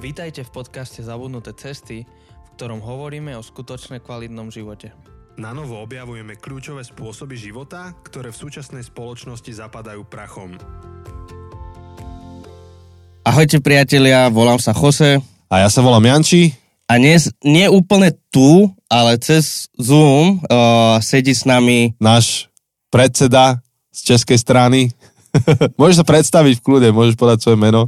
Vítajte v podcaste Zabudnuté cesty, v ktorom hovoríme o skutočne kvalitnom živote. Na novo objavujeme kľúčové spôsoby života, ktoré v súčasnej spoločnosti zapadajú prachom. Ahojte priatelia, volám sa Jose A ja sa volám Janči. a dnes nie úplne tu, ale cez Zoom uh, sedí s nami náš predseda z českej strany. môžeš sa predstaviť v kľude, môžeš podať svoje meno.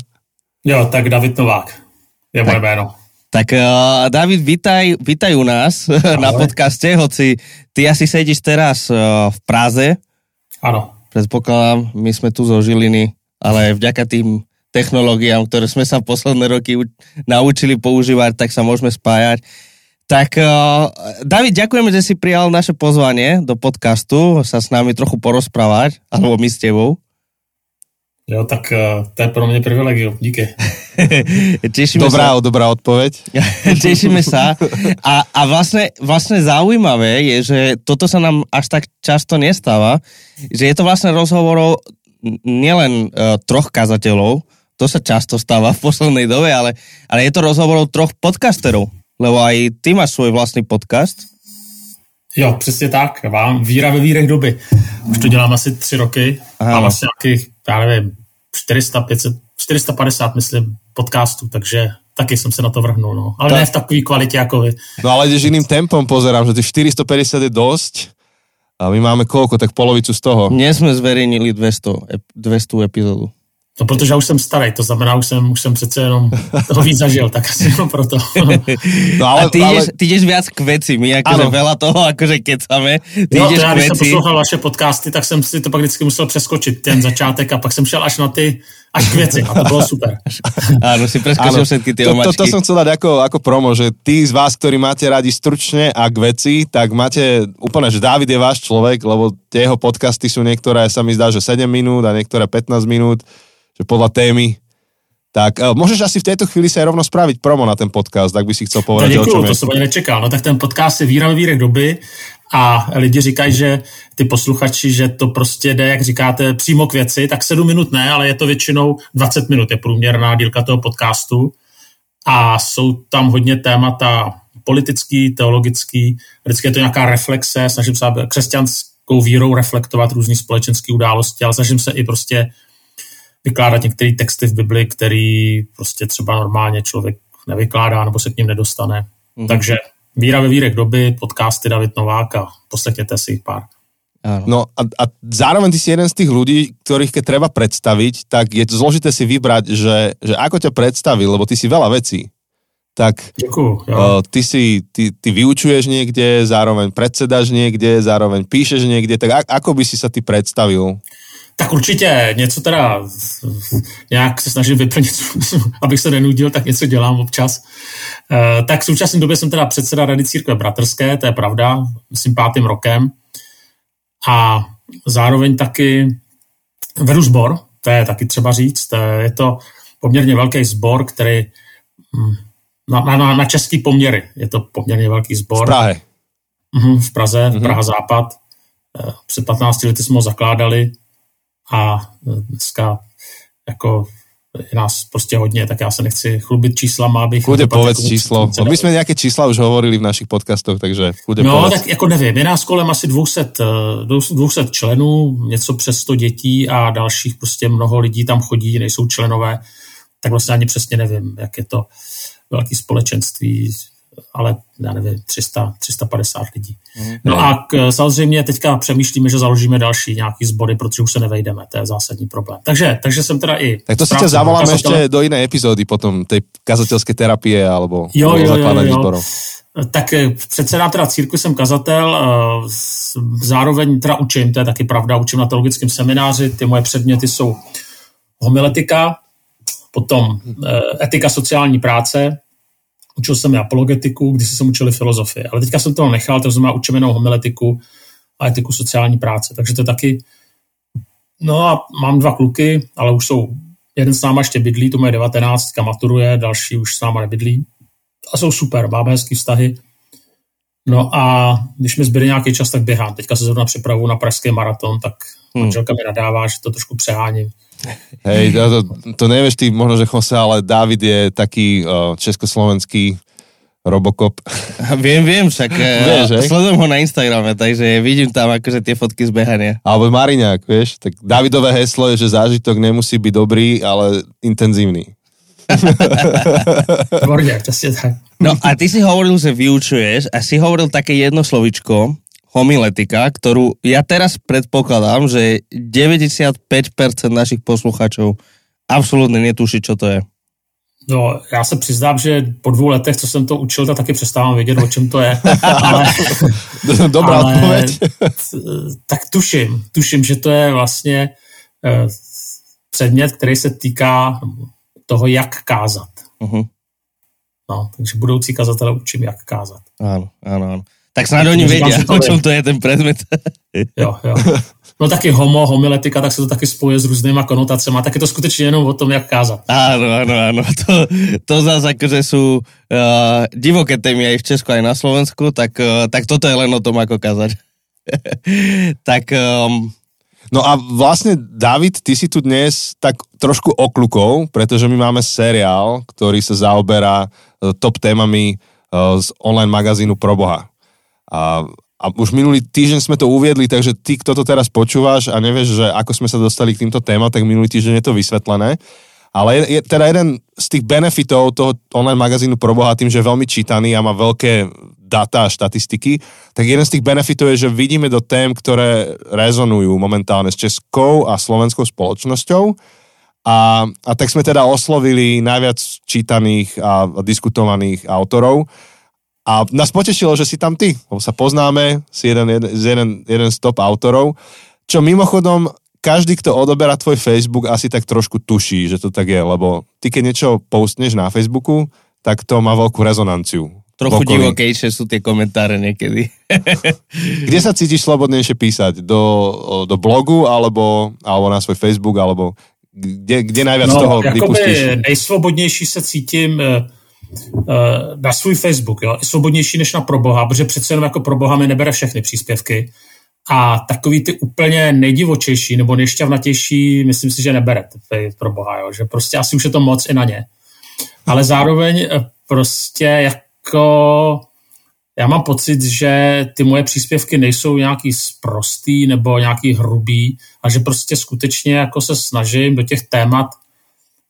Jo, tak David Novák je moje jméno. Tak uh, David, vítaj, vítaj u nás na podcaste, hoci ty asi sedíš teraz uh, v Praze, Ano. predpokladám, my sme tu zo Žiliny, ale vďaka tým technológiám, ktoré sme sa posledné roky naučili používať, tak sa môžeme spájať. Tak uh, David, ďakujeme, že si prijal naše pozvanie do podcastu, sa s nami trochu porozprávať, alebo my s tebou. Jo, tak eh, to je pro mě privilegium, díky. Tešíme Dobrá, sa. dobrá odpoveď. Tešíme sa. A, a vlastne, vlastne zaujímavé je, že toto sa nám až tak často nestáva, že je to vlastne rozhovorov n- nielen uh, troch kazateľov, to sa často stáva v poslednej dobe, ale, ale je to rozhovorov troch podcasterov, lebo aj ty máš svoj vlastný podcast. Jo, přesně tak. Vám víra ve vírech doby. Už to dělám asi tři roky. Aha. Mám asi nějakých, já nevím, 400, 500, 450, myslím, podcastů, takže taky jsem se na to vrhnul, no. Ale Tak. ne v takové kvalitě jako vy. No ale ideš iným tempom, pozerám, že tých 450 je dosť. A my máme koľko, tak polovicu z toho. Dnes sme zverejnili 200, ep- 200 epizódu. No, protože já už jsem starý, to znamená, už jsem, už jsem přece jenom toho víc zažil, tak asi jenom proto. No A ale, ty, ale ty ideš viac k veci, my akože veľa toho akože kecame, ty Jo, to ideš já, k když jsem poslouchal vaše podcasty, tak jsem si to pak vždycky musel přeskočit, ten začátek, a pak jsem šel až na ty, až k věci. A to bylo super. Áno, si preskočil všetky tie to, to, omačky. to som chcel dať ako, ako promo, že tí z vás, ktorí máte radi stručne a k veci, tak máte úplne, že Dávid je váš človek, lebo tie jeho podcasty sú niektoré, sa mi zdá, že 7 minút a niektoré 15 minút, že podľa témy. Tak uh, môžeš asi v tejto chvíli aj rovno spraviť promo na ten podcast, ak by si chcel No, povedať, že o je. to jsem ani nečekal. No tak ten podcast je Víra ve vírech doby a lidi říkají, že ty posluchači, že to prostě jde, jak říkáte, přímo k věci, tak 7 minut ne, ale je to většinou 20 minut, je průměrná dílka toho podcastu a jsou tam hodně témata politický, teologický, vždycky je to nějaká reflexe, snažím se křesťanskou vírou reflektovat různé společenské události, ale snažím se i prostě vykládat některé texty v Bibli, který prostě třeba normálně člověk nevykládá nebo se k ním nedostane. Mm-hmm. Takže Víra ve vírech doby, podcasty David Novák a poslechněte si jich pár. Áno. No a, a zároveň ty si jeden z tých ľudí, ktorých keď treba predstaviť, tak je zložité si vybrať, že, že ako ťa predstaviť, lebo ty si veľa vecí. Tak Děkuju. O, ty, si, ty, ty vyučuješ niekde, zároveň predsedáš niekde, zároveň píšeš niekde, tak a, ako by si sa ty predstavil? Tak určitě něco teda nějak se snažím vyplnit, abych se nenudil, tak něco dělám občas. Eh, Tak v současné době jsem teda předseda Rady církve bratrské, to je pravda, myslím pátým rokem. A zároveň taky vedu sbor, to je taky třeba říct, to je to poměrně velký sbor, který hm, na, na, na, český poměry je to poměrně velký V sbor. Prahe. Mhm, v Praze, Mhm. Praha Západ. Eh, Před 15 lety jsme ho zakládali a eh, dneska jako je nás prostě hodně, tak já se nechci chlubit číslama, abych... Nedopadl povedz jako číslo. No, my sme nejaké čísla už hovorili v našich podcastoch, takže kľudne No, povedz. tak jako nevím, je nás kolem asi 200, eh, 200 členů, něco přes 100 dětí a dalších prostě mnoho lidí tam chodí, nejsou členové, tak vlastně ani přesně nevím, jak je to velký společenství, ale já nevím, 300, 350 lidí. No a k, samozřejmě teďka přemýšlíme, že založíme další nějaký sbory, protože už se nevejdeme, to je zásadní problém. Takže, takže jsem teda i... Tak to si správcem zavoláme kazatele. ešte do inej epizódy potom, tej kazateľskej terapie alebo Jo, jo, jo, jo. zborov. Tak eh, předsedám teda církvi, jsem kazatel, eh, zároveň teda učím, to je taky pravda, učím na teologickém semináři, ty moje předměty jsou homiletika, potom eh, etika sociální práce, učil jsem i apologetiku, když jsem učil filozofii, ale teďka jsem to nechal, to znamená učím jenom homiletiku a etiku sociální práce, takže to je taky, no a mám dva kluky, ale už jsou, jeden s náma ještě bydlí, to moje 19, teďka maturuje, další už s náma nebydlí, a jsou super, máme hezký vztahy. No a když mi zbyde nějaký čas, tak běhám. Teďka se zrovna připravuju na pražský maraton, tak manželka mi nadává, že to trošku přeháním. Hej, to, to, to nevieš ty, možno, že Jose, ale David je taký uh, československý Robocop. Viem, viem, však vieš, uh, sledujem ho na Instagrame, takže vidím tam akože tie fotky z behania. Alebo Mariňák, vieš, tak Davidové heslo je, že zážitok nemusí byť dobrý, ale intenzívny. Výborně, přesně tak. No a ty si hovoril, že vyučuješ a si hovoril také jedno slovičko, homiletika, ktorú ja teraz predpokladám, že 95% našich posluchačov absolútne netuší, čo to je. No, já se přiznám, že po dvou letech, co jsem to učil, tak taky přestávám vědět, o čem to je. ale, Dobrá ale, odpověď. tak tuším, tuším, že to je vlastně eh, předmět, který se týká toho, jak kázat. Uh-huh. No, takže budoucí kazatele učím, jak kázat. Ano, ano, ano. Tak snad oni vědí, o čem to je ten předmět. jo, jo. No taky homo, homiletika, tak se to taky spojuje s různýma konotacemi. Tak je to skutečně jenom o tom, jak kázat. Áno, áno, áno. To, to zase akože sú uh, divoké témy aj v Česku, aj na Slovensku, tak, uh, tak toto je len o tom, ako kázať. tak... Um, No a vlastne, David, ty si tu dnes tak trošku okľukov, pretože my máme seriál, ktorý sa zaoberá uh, top témami z online magazínu Proboha. A, a už minulý týždeň sme to uviedli, takže ty, kto to teraz počúvaš a nevieš, že ako sme sa dostali k týmto témam, tak minulý týždeň je to vysvetlené. Ale je, je teda jeden z tých benefitov toho online magazínu Proboha tým, že je veľmi čítaný a má veľké data a štatistiky, tak jeden z tých benefitov je, že vidíme do tém, ktoré rezonujú momentálne s českou a slovenskou spoločnosťou. A, a tak sme teda oslovili najviac čítaných a diskutovaných autorov. A nás potešilo, že si tam ty, lebo sa poznáme, si jeden, jeden, jeden, jeden z top autorov, čo mimochodom každý, kto odoberá tvoj Facebook, asi tak trošku tuší, že to tak je, lebo ty keď niečo postneš na Facebooku, tak to má veľkú rezonanciu. Trochu divokejšie sú tie komentáre niekedy. Kde sa cítiš slobodnejšie písať? Do, do blogu, alebo, alebo na svoj Facebook, alebo kde, kde najviac no, toho vypustíš? Nejsvobodnější se cítím uh, na svůj Facebook, jo, svobodnější než na Proboha, protože přece jenom jako Proboha mi nebere všechny příspěvky a takový ty úplně nejdivočejší nebo nejšťavnatější, myslím si, že nebere Proboha, jo, že prostě asi už je to moc i na ně. Ale zároveň eh, prostě jako já mám pocit, že ty moje příspěvky nejsou nějaký sprostý nebo nějaký hrubý a že prostě skutečně jako se snažím do těch témat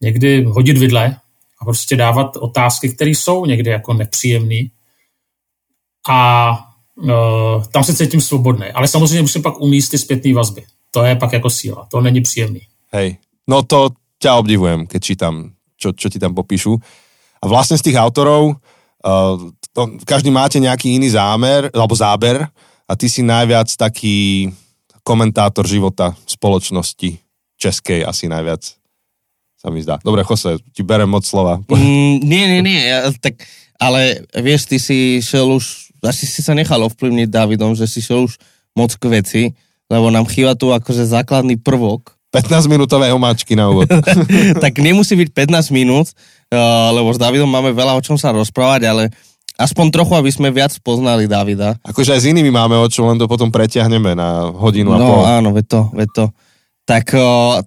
někdy hodit vidle, a prostě dávat otázky, které jsou někdy jako nepříjemné. A uh, tam se cítím svobodný. Ale samozřejmě musím pak umíst ty zpětné vazby. To je pak jako síla. To není příjemný. Hej, no to ťa obdivujem, keď čítam, čo, čo ti tam popíšu. A vlastne z tých autorov uh, to, každý máte nejaký iný zámer, alebo záber a ty si najviac taký komentátor života spoločnosti českej asi najviac sa mi zdá. Dobre, Jose, ti berem moc slova. Mm, nie, nie, nie, ja, tak, ale vieš, ty si šel už, asi si sa nechal ovplyvniť Davidom, že si šel už moc k veci, lebo nám chýba tu akože základný prvok. 15-minútové omáčky na úvod. tak nemusí byť 15 minút, uh, lebo s Davidom máme veľa o čom sa rozprávať, ale aspoň trochu, aby sme viac poznali Davida. Akože aj s inými máme o čom, len to potom preťahneme na hodinu no, a pol. No áno, ve to, ve to. Tak,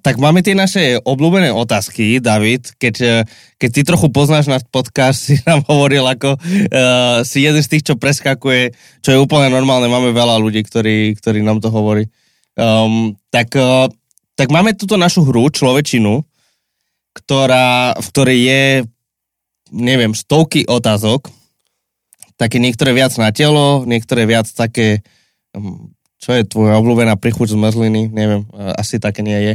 tak máme tie naše obľúbené otázky, David. Keď, keď ty trochu poznáš náš podcast, si nám hovoril, ako uh, si jeden z tých, čo preskakuje, čo je úplne normálne. Máme veľa ľudí, ktorí, ktorí nám to hovorí. Um, tak, uh, tak máme túto našu hru, človečinu, ktorá, v ktorej je, neviem, stovky otázok. Také niektoré viac na telo, niektoré viac také um, čo je tvoja obľúbená prichuť zmrzliny, neviem, asi také nie je.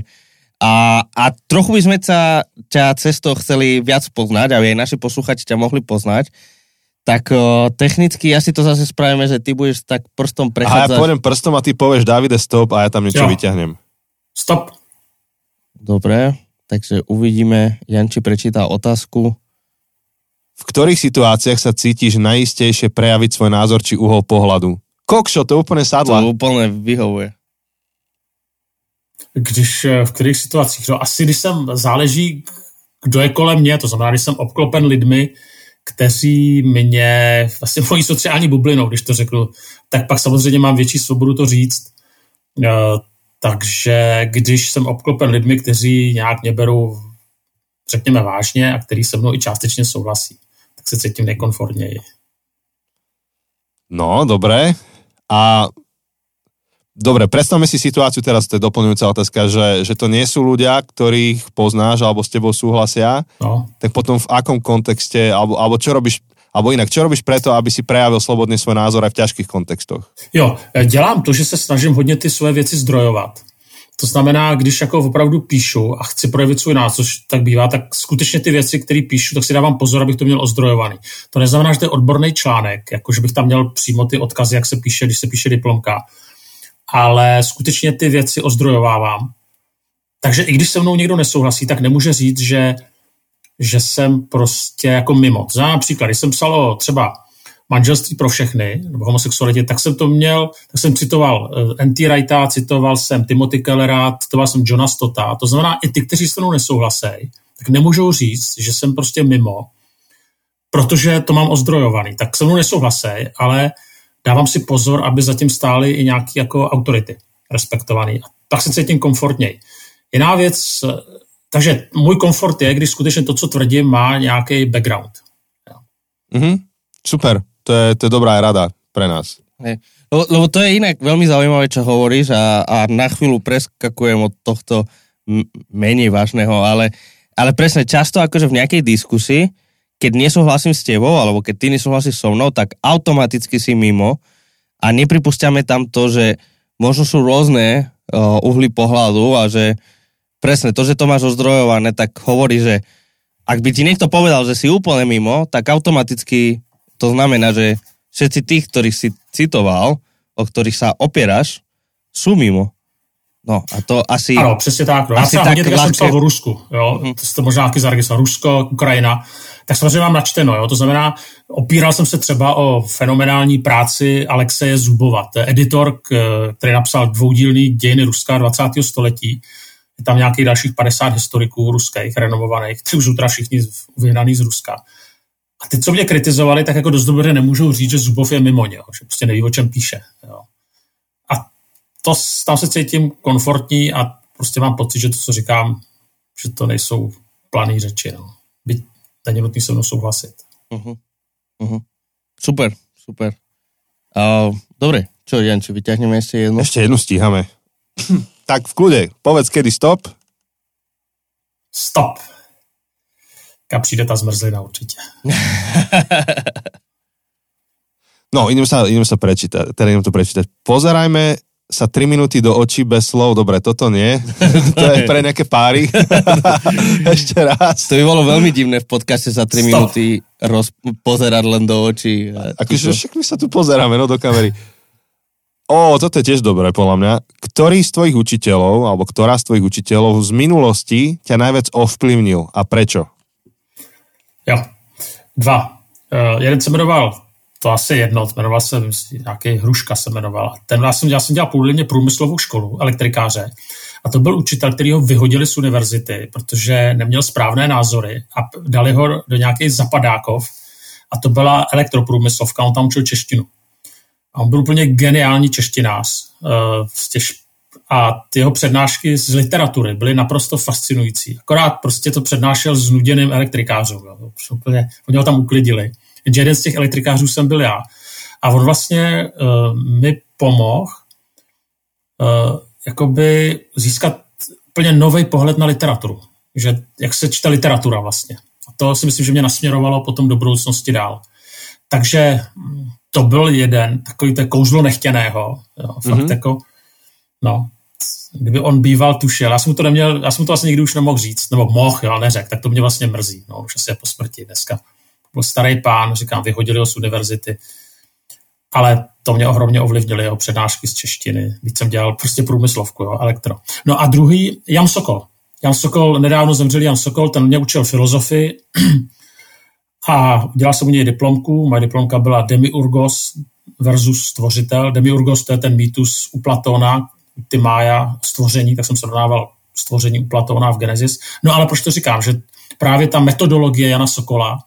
A, a trochu by sme sa ťa cesto chceli viac poznať, aby aj naši posluchači ťa mohli poznať. Tak o, technicky asi to zase spravíme, že ty budeš tak prstom prechádzať. A ja pôjdem prstom a ty povieš Davide stop a ja tam niečo jo. vyťahnem. Stop. Dobre, takže uvidíme. Janči prečíta otázku. V ktorých situáciách sa cítiš najistejšie prejaviť svoj názor či uhol pohľadu? Kokšo, to úplně sadla. To úplně vyhovuje. Když eh, v kterých situacích? No, asi když jsem, záleží, kdo je kolem mě, to znamená, když jsem obklopen lidmi, kteří mě vlastně mojí sociální bublinou, když to řeknu, tak pak samozřejmě mám větší svobodu to říct. Eh, Takže když jsem obklopen lidmi, kteří nějak mě berou, řekněme, vážně a který se mnou i částečně souhlasí, tak se cítím nekomfortněji. No, dobré. A Dobre, predstavme si situáciu teraz, to je doplňujúca otázka, že, že to nie sú ľudia, ktorých poznáš alebo s tebou súhlasia, no. tak potom v akom kontexte, alebo, alebo čo robíš, alebo jinak, čo robíš preto, aby si prejavil slobodně svůj názor aj v ťažkých kontextoch? Jo, dělám to, že se snažím hodně ty svoje věci zdrojovat. To znamená, když jako opravdu píšu a chci projevit svůj názor, což tak bývá, tak skutečně ty věci, které píšu, tak si dávám pozor, abych to měl ozdrojovaný. To neznamená, že to je odborný článek, jako že bych tam měl přímo ty odkazy, jak se píše, když se píše diplomka ale skutečně ty věci ozdrojovávám. Takže i když se mnou někdo nesouhlasí, tak nemůže říct, že, že jsem prostě jako mimo. Za například, když jsem psal o třeba manželství pro všechny, nebo homosexualitě, tak jsem to měl, tak jsem citoval uh, N.T. Wrighta, citoval jsem Timothy Kellera, citoval jsem Johna Stota. To znamená, i ty, kteří se mnou nesouhlasí, tak nemůžou říct, že jsem prostě mimo, protože to mám ozdrojovaný. Tak se mnou nesouhlasí, ale dávám si pozor, aby zatím stály i nějaké jako autority respektovaný. A tak se cítím komfortněji. Jiná věc, takže můj komfort je, když skutečně to, co tvrdím, má nějaký background. Mm-hmm. Super, to je, to je dobrá rada pre nás. Hey. Lebo, lebo to je inak veľmi zaujímavé, čo hovoríš a, a na chvíľu preskakujem od tohto menej vážneho, ale, ale presne často akože v nejakej diskusii keď nesúhlasím s tebou, alebo keď ty nesúhlasíš so mnou, tak automaticky si mimo a nepripúšťame tam to, že možno sú rôzne uh, uhly pohľadu a že presne to, že to máš ozdrojované, tak hovorí, že ak by ti niekto povedal, že si úplne mimo, tak automaticky to znamená, že všetci tých, ktorých si citoval, o ktorých sa opieraš, sú mimo. No a to asi... Ano, přesně tak. No. Já třeba hodně jsem psal o Rusku. Jo? Mm. To jste možná taky zaregistroval. Rusko, Ukrajina. Tak samozřejmě mám načteno. Jo? To znamená, opíral jsem se třeba o fenomenální práci Alexeje Zubova. To je editor, který napsal dvoudílný dějiny Ruska 20. století. Je tam nějakých dalších 50 historiků ruských, renomovaných. Tři už teda všichni vyhnaný z Ruska. A ty, co mě kritizovali, tak jako dost dobře nemůžou říct, že Zubov je mimo ně, že prostě neví, o čem píše. Jo to, tam se cítím komfortní a prostě mám pocit, že to, co říkám, že to nejsou planý řeči. No. Byť není nutný se mnou souhlasit. Uh-huh. Uh-huh. Super, super. Uh, dobre, čo, Janči, vyťahneme ešte jednu? Ešte jednu stíhame. tak v kľude, povedz, kedy stop. Stop. Kam přijde ta zmrzlina určitě. no, idem sa, idem sa prečítať, teda idem to prečítať. Pozerajme sa 3 minúty do očí bez slov, dobre, toto nie. to je pre nejaké páry. Ešte raz. To by bolo veľmi divné v podcaste za 3 minúty roz, pozerať len do očí. Akože však my sa tu pozeráme, no do kamery. Ó, toto je tiež dobré, podľa mňa. Ktorý z tvojich učiteľov, alebo ktorá z tvojich učiteľov z minulosti ťa najviac ovplyvnil a prečo? Jo, dva. Uh, jeden se jmenoval to asi jedno, jmenoval se nějaký Hruška se jmenoval. Ten, já jsem, já jsem dělal původně průmyslovou školu, elektrikáře. A to byl učitel, který ho vyhodili z univerzity, protože neměl správné názory a dali ho do nějakých zapadákov a to byla elektroprůmyslovka, on tam učil češtinu. A on byl úplně geniální češtinář. Uh, a ty jeho přednášky z literatury byly naprosto fascinující. Akorát prostě to přednášel s nuděným elektrikářem. Jo. Úplně, oni ho tam uklidili jenže jeden z těch elektrikářů jsem byl já. A on vlastně uh, mi pomohl uh, jakoby získat úplně nový pohled na literaturu. Že jak se čte literatura vlastně. A to si myslím, že mě nasměrovalo potom do budoucnosti dál. Takže to byl jeden, takový to kouzlo nechtěného. Jo, fakt mm-hmm. jako, no, kdyby on býval tušil, já jsem to neměl, já jsem to vlastně nikdy už nemohl říct, nebo mohl, jo, neřek, tak to mě vlastně mrzí, no, už asi je po smrti dneska byl starý pán, říkám, vyhodili ho z univerzity, ale to mě ohromně ovlivnilo jeho přednášky z češtiny. Víc jsem dělal prostě průmyslovku, jo, elektro. No a druhý, Jan Sokol. Jan Sokol, nedávno zemřel Jan Sokol, ten mě učil filozofii a dělal jsem u něj diplomku. Moje diplomka byla Demiurgos versus stvořitel. Demiurgos to je ten mýtus u Platona, ty mája stvoření, tak jsem srovnával stvoření u Platona v Genesis. No ale proč to říkám, že právě ta metodologie Jana Sokola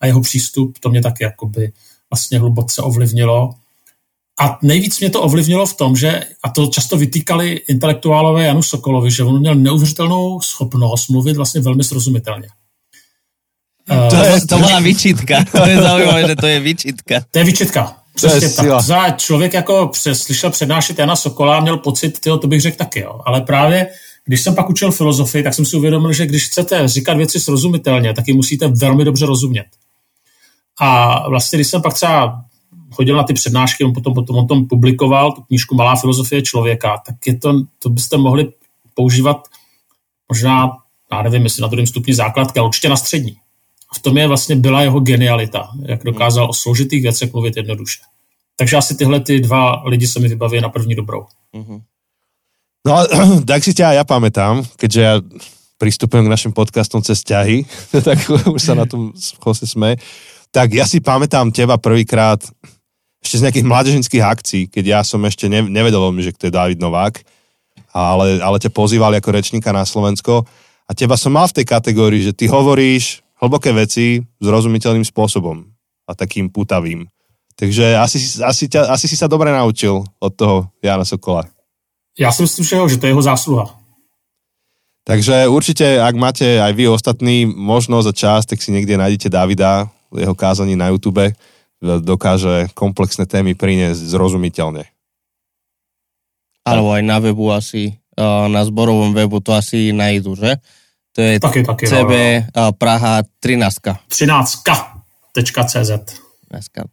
a jeho přístup, to mě taky jakoby vlastně hluboce ovlivnilo. A nejvíc mě to ovlivnilo v tom, že, a to často vytýkali intelektuálové Janu Sokolovi, že on měl neuvěřitelnou schopnost mluvit vlastně velmi srozumitelně. To, je, to byla výčitka. To je zaujímavé, že to je výčitka. To je výčitka. Přesně tak. Za člověk jako přes, slyšel přednášet Jana Sokola měl pocit, tyjo, to bych řekl taky. Jo. Ale právě když jsem pak učil filozofii, tak jsem si uvědomil, že když chcete říkat věci srozumitelně, tak ji musíte velmi dobře rozumět. A vlastně, když jsem pak třeba chodil na ty přednášky, on potom, potom on tom publikoval tu knížku Malá filozofie člověka, tak je to, to byste mohli používat možná, já nevím, jestli na druhém stupni základky, ale určitě na střední. A v tom je vlastně byla jeho genialita, jak dokázal o složitých věcech mluvit jednoduše. Takže asi tyhle ty dva lidi se mi vybaví na první dobrou. Mm-hmm. No, tak si ťa ja pamätám, keďže ja pristupujem k našim podcastom cez ťahy, tak už sa na tom chose sme. Tak ja si pamätám teba prvýkrát ešte z nejakých mládežnických akcií, keď ja som ešte ne, nevedel veľmi, že to je David Novák, ale, ale ťa pozývali ako rečníka na Slovensko a teba som mal v tej kategórii, že ty hovoríš hlboké veci zrozumiteľným spôsobom a takým putavým. Takže asi, asi, ťa, asi si sa dobre naučil od toho Jana Sokola. Já si myslím, že, to je jeho zásluha. Takže určite, ak máte aj vy ostatní možnosť a čas, tak si niekde nájdete Davida, jeho kázaní na YouTube, dokáže komplexné témy priniesť zrozumiteľne. Alebo aj na webu asi, na zborovom webu to asi najdu, že? To je taky, taky, CB no, no. Praha 13. 13.cz.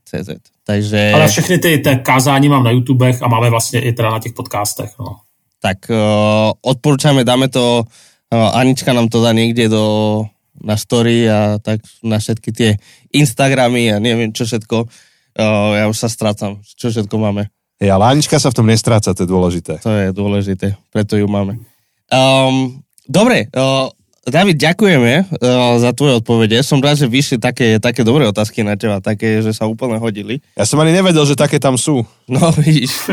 CZ. Takže... Ale všechny ty, ty kázání mám na YouTube a máme vlastně i teda na těch podcastech. No. Tak uh, odporúčame, dáme to, uh, Anička nám to dá niekde do, na story a tak na všetky tie Instagramy a neviem čo všetko. Uh, ja už sa strácam, čo všetko máme. Ja, ale Anička sa v tom nestráca, to je dôležité. To je dôležité, preto ju máme. Um, dobre, uh, David, ďakujeme uh, za tvoje odpovede. Som rád, že vyšli také, také dobré otázky na teba, také, že sa úplne hodili. Ja som ani nevedel, že také tam sú. No, vidíš.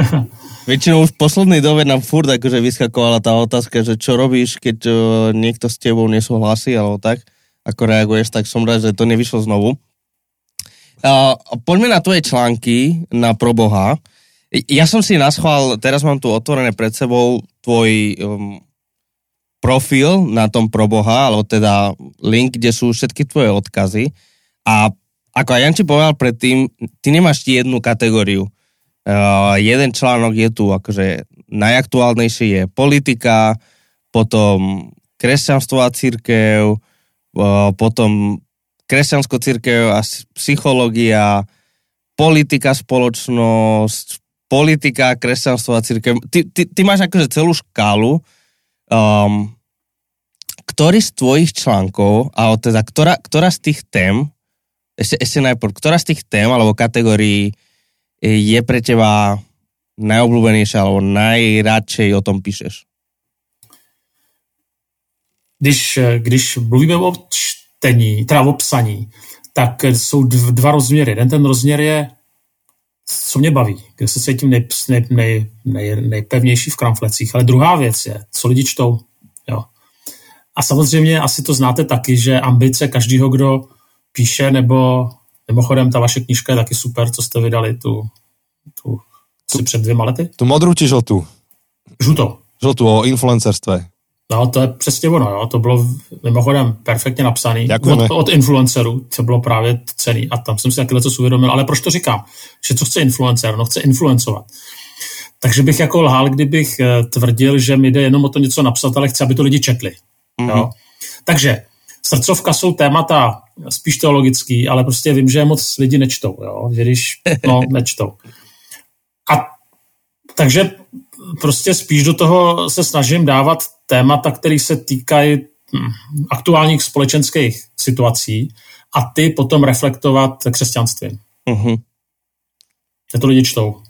Väčšinou už v poslednej dobe nám furt akože vyskakovala tá otázka, že čo robíš, keď uh, niekto s tebou nesúhlasí, alebo tak, ako reaguješ, tak som rád, že to nevyšlo znovu. Uh, poďme na tvoje články na Proboha. Ja som si naschval, teraz mám tu otvorené pred sebou tvoj um, profil na tom Proboha, alebo teda link, kde sú všetky tvoje odkazy. A ako aj Janči povedal predtým, ty nemáš jednu kategóriu. Uh, jeden článok je tu akože najaktuálnejší je politika, potom kresťanstvo a církev, uh, potom kresťansko církev a psychológia, politika, spoločnosť, politika, kresťanstvo a církev. Ty, ty, ty máš akože celú škálu um, ktorý z tvojich článkov, alebo teda ktorá, ktorá z tých tém, ešte, ešte najprv, ktorá z tých tém alebo kategórií je pre teba najobľúbenejšia alebo najradšej o tom píšeš? Když, když mluvíme o čtení, teda o psaní, tak jsou dva rozměry. Jeden ten rozměr je, co mě baví, kde se cítím nej, nej, nej, nej, nejpevnější v kramflecích, ale druhá věc je, co lidi čtou. Jo. A samozřejmě asi to znáte taky, že ambice každého, kdo píše, nebo mimochodem ta vaše knižka je taky super, co jste vydali, tu, tu, tu před dvěma lety? Tu modrou či žlutou? Žlutou. Žlutou o influencerstve. No, to je přesně ono, jo. to bylo mimochodem perfektně napsaný od, od influencerů, co bylo právě cený a tam jsem si taky co uvědomil, ale proč to říkám? Že co chce influencer? No chce influencovat. Takže bych jako lhal, kdybych eh, tvrdil, že mi jde jenom o to něco napsat, ale chci, aby to lidi četli. Mm-hmm. Jo? Takže srdcovka jsou témata spíš teologický, ale prostě vím, že moc lidi nečtou, jo? že když, no, nečtou. A takže prostě spíš do toho se snažím dávat témata, které se týkají hm, aktuálních společenských situací a ty potom reflektovat křesťanstvím. Uh-huh. Je to lidi čtou.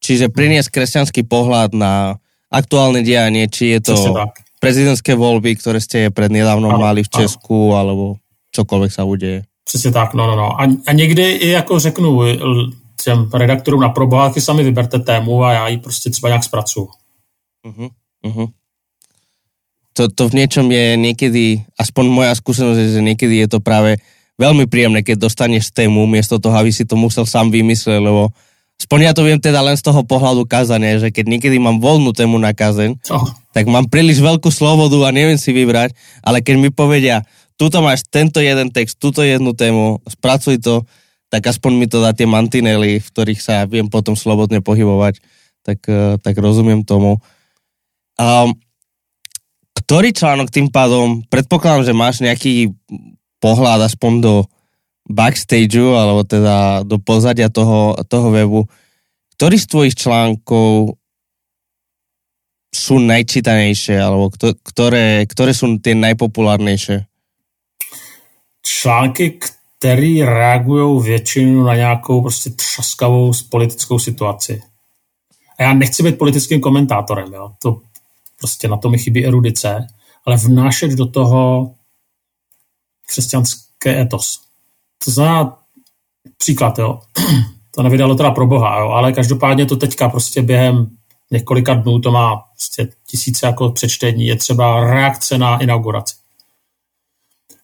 Čiže priniesť kresťanský pohľad na aktuálne dianie, či je to prezidentské volby, které jste prednedávno ano, mali v Česku, ano. alebo cokoliv sa uděje. Přesně tak, no, no, no. A, a někdy i jako řeknu těm redaktorům na proboháky sami vyberte tému a já ji prostě třeba nějak zpracuju. Uh-huh, uh-huh. To, to v něčem je někdy, aspoň moja skúsenosť je, že někdy je to právě velmi příjemné, keď dostaneš tému, místo toho, aby si to musel sám vymyslet, lebo Aspoň ja to viem teda len z toho pohľadu kazania, že keď niekedy mám voľnú tému na kazeň, Oh. tak mám príliš veľkú slobodu a neviem si vybrať, ale keď mi povedia, tuto máš tento jeden text, túto jednu tému, spracuj to, tak aspoň mi to dá tie mantinely, v ktorých sa viem potom slobodne pohybovať, tak, eh, tak rozumiem tomu. Um, ktorý článok tým pádom, predpokladám, že máš nejaký pohľad aspoň do backstageu, alebo teda do pozadia toho, toho webu, ktorý z tvojich článkov sú najčítanejšie, alebo kto- ktoré, ktoré sú tie najpopulárnejšie? Články, které reagují většinou na nějakou prostě třaskavou politickou situaci. A já nechci být politickým komentátorem, jo. To prostě na to mi chybí erudice, ale vnášet do toho křesťanské etos. To znamená, příklad, jo, to nevydalo teda pro boha, jo, ale každopádně to teďka prostě během několika dnů to má prostě tisíce jako přečtení, je třeba reakce na inauguraci.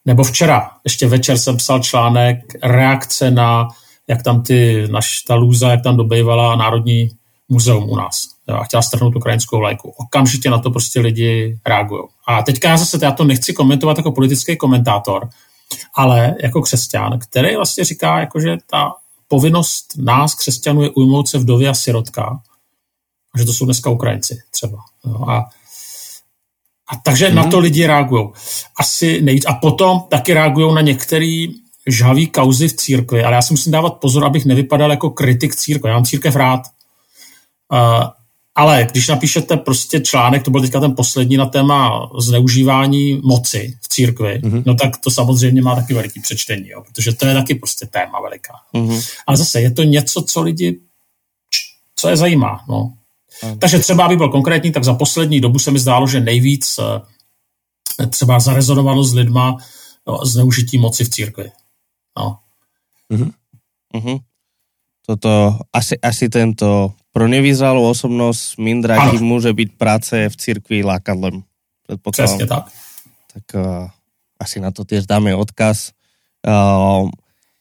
Nebo včera, ještě večer jsem psal článek reakce na, jak tam ty, naš, ta lůza, jak tam dobejvala Národní muzeum u nás. A chtěla strhnout ukrajinskou lajku. Okamžitě na to prostě lidi reagují. A teďka já zase, já to nechci komentovat jako politický komentátor, ale jako křesťan, který vlastně říká, jako, že ta povinnost nás, křesťanů, je ujmout se vdově a sirotka, že to jsou dneska Ukrajinci třeba. Jo, a, a takže mm-hmm. na to lidi reagují. Asi nejvíc. A potom taky reagují na některé žhavý kauzy v církvi, ale já si musím dávat pozor, abych nevypadal jako kritik církve. Já mám církev rád. Uh, ale když napíšete prostě článek, to byl teďka ten poslední na téma zneužívání moci v církvi, mm-hmm. no tak to samozřejmě má taky veliký přečtení, jo, protože to je taky prostě téma veliká. Mm-hmm. Ale zase je to něco, co lidi, co je zajímá. No. Mm. Takže třeba, aby byl konkrétní, tak za poslední dobu se mi zdálo, že nejvíc třeba zarezonovalo s lidma no, zneužití moci v církvi. No. Mm-hmm. Mm-hmm. Toto, asi, asi tento pro nevyzralú osobnosť Mindraky môže byť práce v cirkvi lákadlem. Přesně tak. Tak uh, asi na to tiež dáme odkaz. Uh,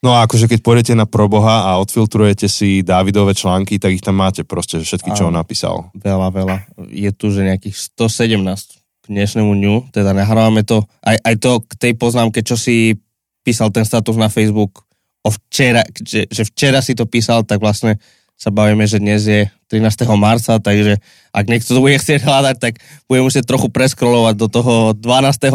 No a akože keď pôjdete na Proboha a odfiltrujete si Davidové články, tak ich tam máte proste všetky, čo on napísal. Veľa, veľa. Je tu, že nejakých 117 k dnešnému dňu, teda nahrávame to, aj, aj to k tej poznámke, čo si písal ten status na Facebook o včera, že, že včera si to písal, tak vlastne sa bavíme, že dnes je 13. marca, takže ak niekto to bude chcieť hľadať, tak bude musieť trochu preskrolovať do toho 12.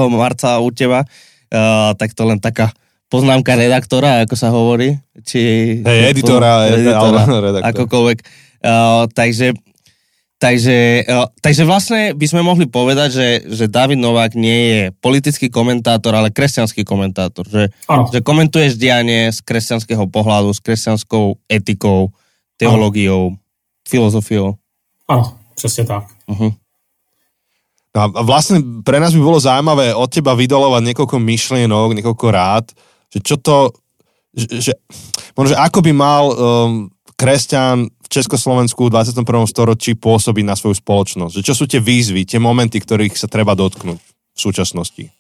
marca u teba. Uh, tak to len taká poznámka redaktora, ako sa hovorí. Či, hey, editora, editora, editora akokoľvek. Uh, takže, takže, uh, takže vlastne by sme mohli povedať, že, že David Novák nie je politický komentátor, ale kresťanský komentátor. Že, že komentuješ dianie z kresťanského pohľadu, s kresťanskou etikou, teológiou, filozofiou. Áno, presne tak. Uh-huh. A vlastne pre nás by bolo zaujímavé od teba vydolovať niekoľko myšlienok, niekoľko rád, že čo to, že, že možno, že ako by mal um, kresťan v Československu v 21. storočí pôsobiť na svoju spoločnosť? Že čo sú tie výzvy, tie momenty, ktorých sa treba dotknúť v súčasnosti?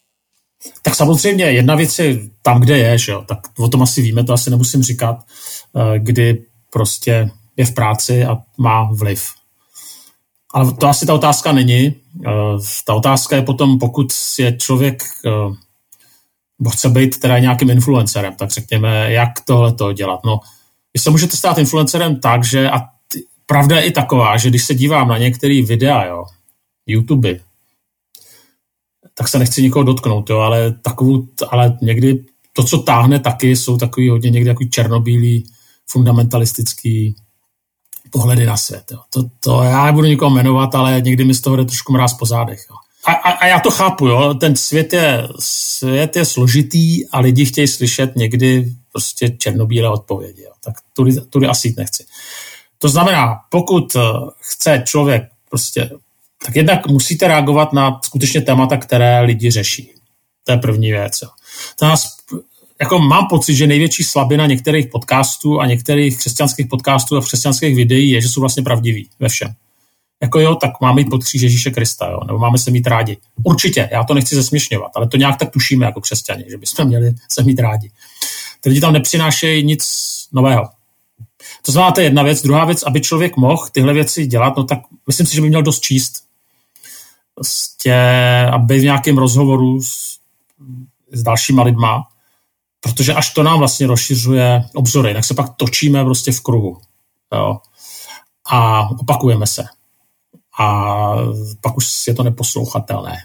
Tak samozřejmě jedna věc je tam, kde je, že jo? tak o tom asi víme, to asi nemusím říkat, eh, kdy prostě je v práci a má vliv. Ale to asi ta otázka není. Eh, ta otázka je potom, pokud je člověk nebo chce být teda nějakým influencerem, tak řekněme, jak tohle to dělat. No, vy se můžete stát influencerem tak, že a pravda je i taková, že když se dívám na některé videa, jo, YouTube, tak se nechci nikoho dotknout, jo, ale takovou, ale někdy to, co táhne taky, jsou takový hodně někdy takový černobílý, fundamentalistický pohledy na svět. Jo. To, to já nebudu nikoho jmenovat, ale někdy mi z toho jde trošku mráz po zádech. Jo. A, a, a já to chápu, jo. ten svět je, svět je složitý a lidi chtějí slyšet někdy prostě černobílé odpovědi. Jo. Tak tudy, tudy asi jít nechci. To znamená, pokud chce člověk prostě, tak jednak musíte reagovat na skutečně témata, které lidi řeší. To je první věc. Jo. To nás, jako mám pocit, že největší slabina některých podcastů a některých křesťanských podcastů a křesťanských videí je, že jsou vlastně pravdiví ve všem jako jo, tak máme jít pod kříž Ježíše Krista, jo, nebo máme se mít rádi. Určitě, já to nechci zesměšňovat, ale to nějak tak tušíme jako křesťani, že bychom měli se mít rádi. Ty lidi tam nepřinášejí nic nového. To znamená, to je jedna věc. Druhá věc, aby člověk mohl tyhle věci dělat, no tak myslím si, že by měl dost číst. Prostě, aby v nějakém rozhovoru s, s dalšíma lidma, protože až to nám vlastně rozšiřuje obzory, tak se pak točíme prostě v kruhu. Jo. A opakujeme se. A pak už je to neposlouchatelné.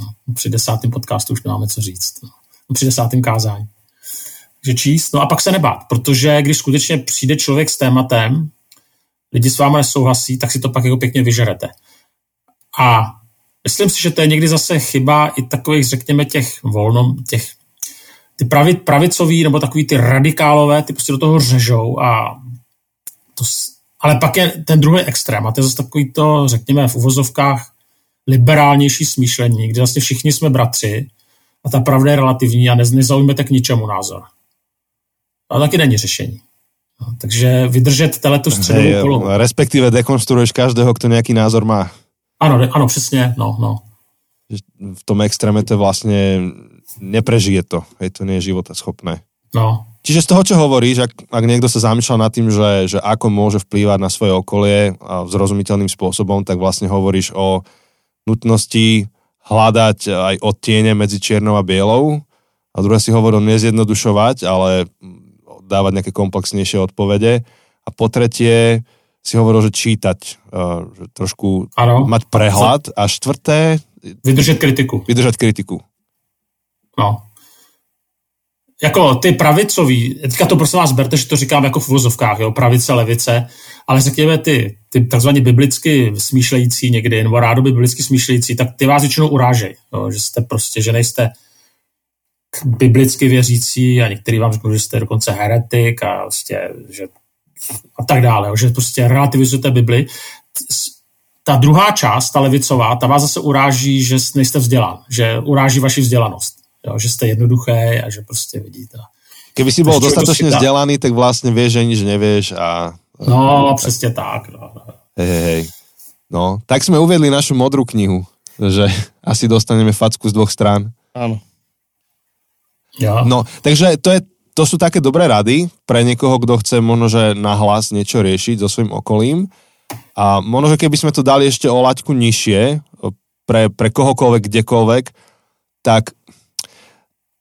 No, při desátém podcastu už nemáme co říct. No, při desátém kázání. Takže číst, no a pak se nebát, protože když skutečně přijde člověk s tématem, lidi s vámi nesouhlasí, tak si to pak jako pěkně vyžerete. A myslím si, že to je někdy zase chyba i takových, řekněme, těch volnom, těch ty pravit, pravicový nebo takový ty radikálové, ty prostě do toho řežou a to, ale pak je ten druhý extrém a to je zase takový to, řekněme, v uvozovkách liberálnější smýšlení, kde vlastně všichni jsme bratři a ta pravda je relativní a nezaujmete k ničemu názor. A taky není řešení. No, takže vydržet teletu středovou hey, polohu. Respektive dekonstruuješ každého, kdo nějaký názor má. Ano, ano, přesně, no, no. V tom extréme to vlastně neprežije to. Hej, to nie je života schopné. No. Čiže z toho, čo hovoríš, ak, ak niekto sa zamýšľal nad tým, že, že ako môže vplývať na svoje okolie a zrozumiteľným spôsobom, tak vlastne hovoríš o nutnosti hľadať aj odtiene medzi čiernou a bielou. A druhé si hovoril nezjednodušovať, ale dávať nejaké komplexnejšie odpovede. A po tretie si hovoril, že čítať, že trošku ano. mať prehľad. A štvrté... Vydržet kritiku. Vydržet kritiku. No. Jako ty pravicový, teďka to prosím vás berte, že to říkám jako v vozovkách, jo, pravice, levice, ale řekněme ty, ty takzvaně biblicky smýšlející někdy, nebo rádoby biblicky smýšlející, tak ty vás většinou urážej, jo, že jste prostě, že nejste biblicky věřící a některý vám řeknou, že jste dokonce heretik a prostě, že a tak dále, jo, že prostě relativizujete Bibli. Ta druhá část, ta levicová, ta vás zase uráží, že nejste vzdělán, že uráží vaši vzdělanost jo, že jste jednoduché a že prostě vidíte. Keby si bol dostatočne vzdelaný, tak vlastne vieš, že nič nevieš a... No, tak... přesně tak. No, no. Hej, hej. No, tak sme uviedli našu modrú knihu, že asi dostaneme facku z dvoch strán. Áno. Ja. No, takže to, je, to sú také dobré rady pre niekoho, kto chce možno, že nahlas niečo riešiť so svojím okolím. A možno, že keby sme to dali ešte o laťku nižšie, pre, pre kohokoľvek, kdekoľvek, tak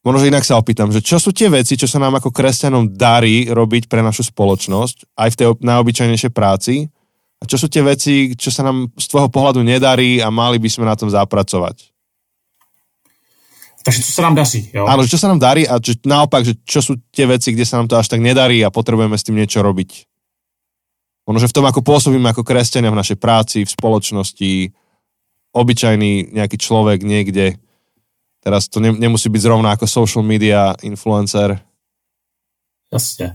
Možno, inak sa opýtam, že čo sú tie veci, čo sa nám ako kresťanom darí robiť pre našu spoločnosť, aj v tej najobyčajnejšej práci, a čo sú tie veci, čo sa nám z tvojho pohľadu nedarí a mali by sme na tom zapracovať? Takže co sa nám daří, jo? Áno, čo sa nám darí a čo, naopak, že čo sú tie veci, kde sa nám to až tak nedarí a potrebujeme s tým niečo robiť. Ono, že v tom, ako pôsobíme ako kresťania v našej práci, v spoločnosti, obyčajný nejaký človek niekde, Teraz to ne, nemusí být zrovna jako social media influencer. Jasně.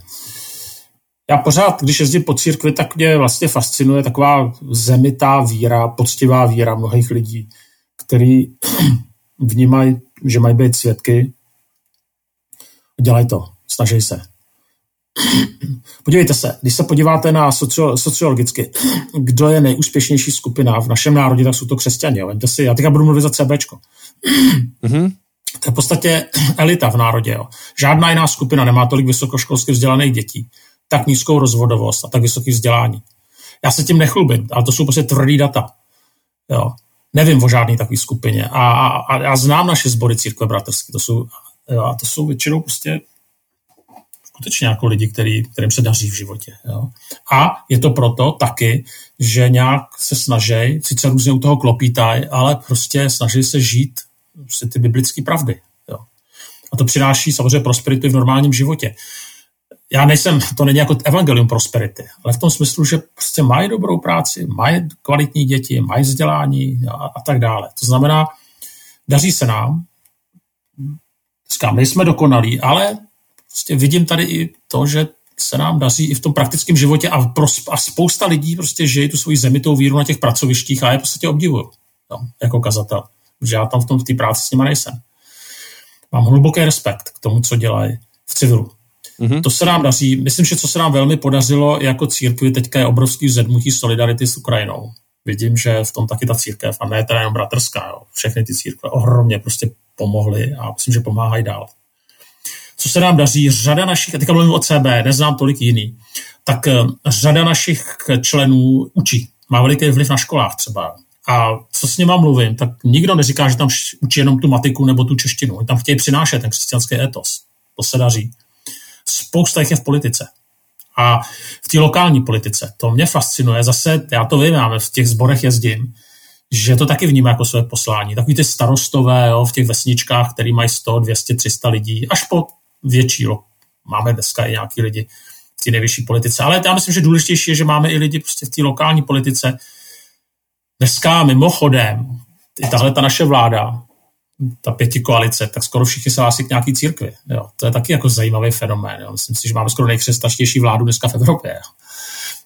Já pořád, když jezdím po církvi, tak mě vlastně fascinuje taková zemitá víra, poctivá víra mnohých lidí, který vnímají, že mají být svědky. Dělají to, snaží se. Podívejte se, když se podíváte na socio, sociologicky, kdo je nejúspěšnější skupina v našem národě, tak jsou to křesťané. si, já teďka budu mluvit za CBčko. Mm-hmm. To je v podstatě elita v národě. Jo. Žádná jiná skupina nemá tolik vysokoškolsky vzdělaných dětí, tak nízkou rozvodovost a tak vysoké vzdělání. Já se tím nechlubím, ale to jsou prostě tvrdý data. Jo. Nevím o žádné takové skupině. A, a, a já znám naše sbory církve bratrské. To jsou, jo, a to jsou většinou prostě skutečně jako lidi, který, kterým se daří v životě. Jo. A je to proto taky, že nějak se snaží, sice různě u toho klopítaj, ale prostě snaží se žít prostě ty biblické pravdy. Jo. A to přináší samozřejmě prosperitu v normálním životě. Já nejsem, to není jako evangelium prosperity, ale v tom smyslu, že prostě mají dobrou práci, mají kvalitní děti, mají vzdělání a, a tak dále. To znamená, daří se nám, říkám, nejsme dokonalí, ale prostě vidím tady i to, že se nám daří i v tom praktickém životě a, pro, a spousta lidí prostě žije tu svoji zemitou víru na těch pracovištích a je prostě obdivuju no, jako kazatel protože já tam v tom v té práci s nima nejsem. Mám hluboký respekt k tomu, co dělají v civilu. Mm-hmm. To se nám daří. Myslím, že co se nám velmi podařilo jako církvi teďka je obrovský zedmutí solidarity s Ukrajinou. Vidím, že v tom taky ta církev, a ne teda jenom bratrská, jo. všechny ty církve ohromně prostě pomohly a myslím, že pomáhají dál. Co se nám daří, řada našich, a teďka mluvím o CB, neznám tolik jiný, tak eh, řada našich členů učí. Má veliký vliv na školách třeba. A co s něma mluvím, tak nikdo neříká, že tam učí jenom tu matiku nebo tu češtinu. Oni tam chtějí přinášet ten křesťanský etos. To se daří. Spousta jich je v politice. A v té lokální politice. To mě fascinuje. Zase, já to vím, já v těch zborech jezdím, že to taky vnímá jako své poslání. Takový ty starostové jo, v těch vesničkách, který mají 100, 200, 300 lidí, až po větší. Jo. Máme dneska i nějaký lidi v té nejvyšší politice. Ale já myslím, že důležitější je, že máme i lidi prostě v té lokální politice. Dneska mimochodem, i tahle ta naše vláda, ta pěti koalice, tak skoro všichni se hlásí k nějaký církvi. Jo. To je taky jako zajímavý fenomén. Jo. Myslím si, že máme skoro nejkřestačtější vládu dneska v Evropě. Jo.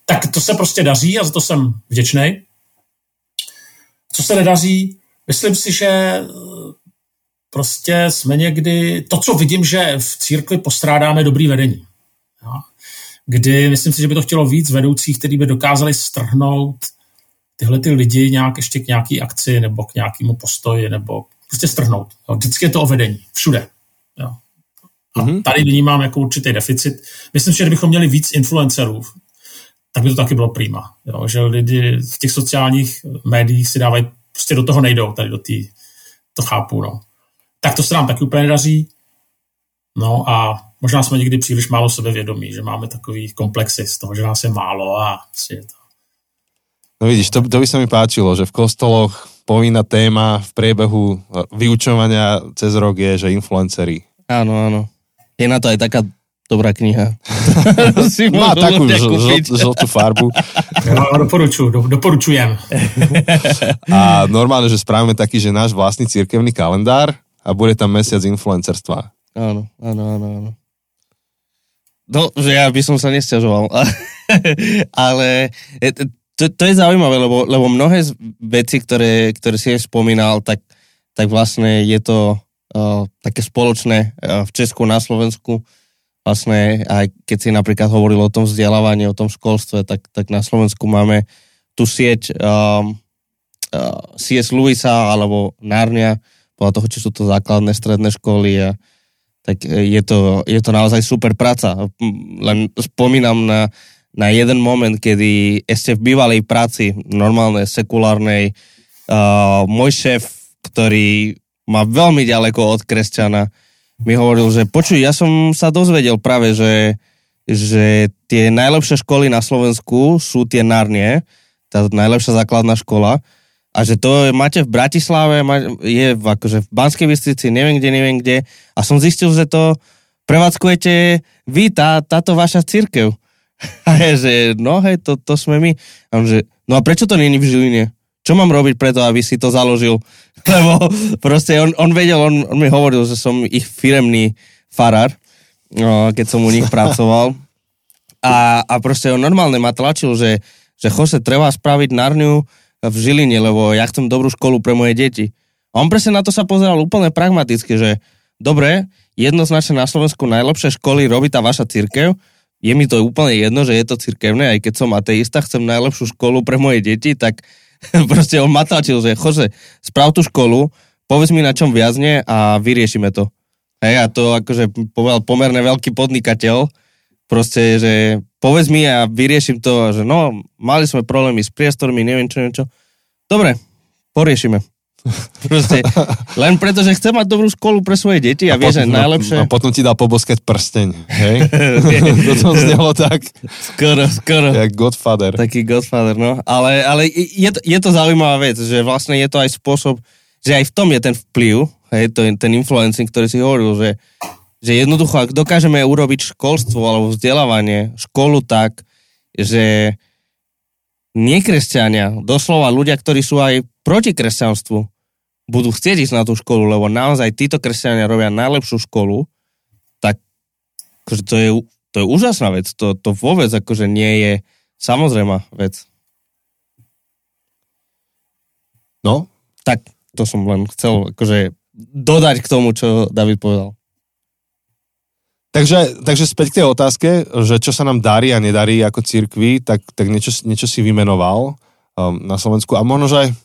Tak to se prostě daří a za to jsem vděčný. Co se nedaří, myslím si, že prostě jsme někdy, to, co vidím, že v církvi postrádáme dobrý vedení. Jo. Kdy myslím si, že by to chtělo víc vedoucích, kteří by dokázali strhnout tyhle ty lidi nějak ještě k nějaký akci nebo k nějakému postoji nebo prostě strhnout. Jo. Vždycky je to o vedení. Všude. Jo. A mm-hmm. tady vnímám jako určitý deficit. Myslím, že kdybychom měli víc influencerů, tak by to taky bylo prima. Jo. Že lidi v těch sociálních médiích si dávají, prostě do toho nejdou, tady do té, to chápu. No. Tak to se nám taky úplně nedaří. No a možná jsme někdy příliš málo sebevědomí, že máme takový komplexy z toho, že nás je málo a prostě je to. No vidíš, to, to by sa mi páčilo, že v kostoloch povinná téma v priebehu e, vyučovania cez rok je, že influenceri. Áno, áno. Je na to aj taká dobrá kniha. Má takú žl, žltú farbu. No, doporučujem, do, doporučujem. A normálne, že spravíme taký, že náš vlastný cirkevný kalendár a bude tam mesiac influencerstva. Áno, áno, áno, áno. No, že ja by som sa nestiažoval. Ale to, to je zaujímavé, lebo, lebo mnohé veci, ktoré, ktoré si spomínal, tak, tak vlastne je to uh, také spoločné uh, v Česku, na Slovensku. Vlastne aj keď si napríklad hovoril o tom vzdelávaní, o tom školstve, tak, tak na Slovensku máme tu sieť um, uh, CS Luisa alebo Narnia, podľa toho, či sú to základné, stredné školy a tak je to, je to naozaj super práca. Len spomínam na, na jeden moment, kedy ešte v bývalej práci, normálnej, sekulárnej, uh, môj šéf, ktorý má veľmi ďaleko od kresťana, mi hovoril, že počuj, ja som sa dozvedel práve, že, že tie najlepšie školy na Slovensku sú tie Narnie, tá najlepšia základná škola, a že to máte v Bratislave, je v, akože v Banskej Bystrici, neviem kde, neviem kde. A som zistil, že to prevádzkujete vy, tá, táto vaša církev. A je, že no hej, to, to sme my. A on, že, no a prečo to není v Žiline? Čo mám robiť preto, aby si to založil? Lebo proste on, on vedel, on, on mi hovoril, že som ich firemný farár, no, keď som u nich pracoval. A, a proste on normálne ma tlačil, že, že Jose, treba spraviť Narniu v Žiline, lebo ja chcem dobrú školu pre moje deti. A on presne na to sa pozeral úplne pragmaticky, že dobre, jednoznačne na Slovensku najlepšie školy robí tá vaša církev, je mi to úplne jedno, že je to cirkevné, aj keď som ateista, chcem najlepšiu školu pre moje deti, tak proste on ma tlačil, že Jose, sprav tú školu, povedz mi na čom viazne a vyriešime to. Hej, a to akože povedal pomerne veľký podnikateľ, proste, že povedz mi a vyriešim to, že no, mali sme problémy s priestormi, neviem čo, neviem čo. Dobre, poriešime. Proste, len preto, že chce mať dobrú školu pre svoje deti a, a vie, že najlepšie... A potom ti dá poboskať prsteň, hej? to som znelo tak. Skoro, skoro. Jak Godfather. Taký Godfather, no. Ale, ale je, to, je to zaujímavá vec, že vlastne je to aj spôsob, že aj v tom je ten vplyv, hej, to je ten influencing, ktorý si hovoril, že, že jednoducho, ak dokážeme urobiť školstvo alebo vzdelávanie, školu tak, že nekresťania, doslova ľudia, ktorí sú aj proti kresťanstvu, budú chcieť ísť na tú školu, lebo naozaj títo kresťania robia najlepšiu školu, tak akože to, je, to je úžasná vec. To, to vôbec akože nie je samozrejmá vec. No? Tak to som len chcel akože dodať k tomu, čo David povedal. Takže, takže späť k tej otázke, že čo sa nám darí a nedarí ako cirkvi, tak, tak niečo, niečo si vymenoval um, na Slovensku. A možno, že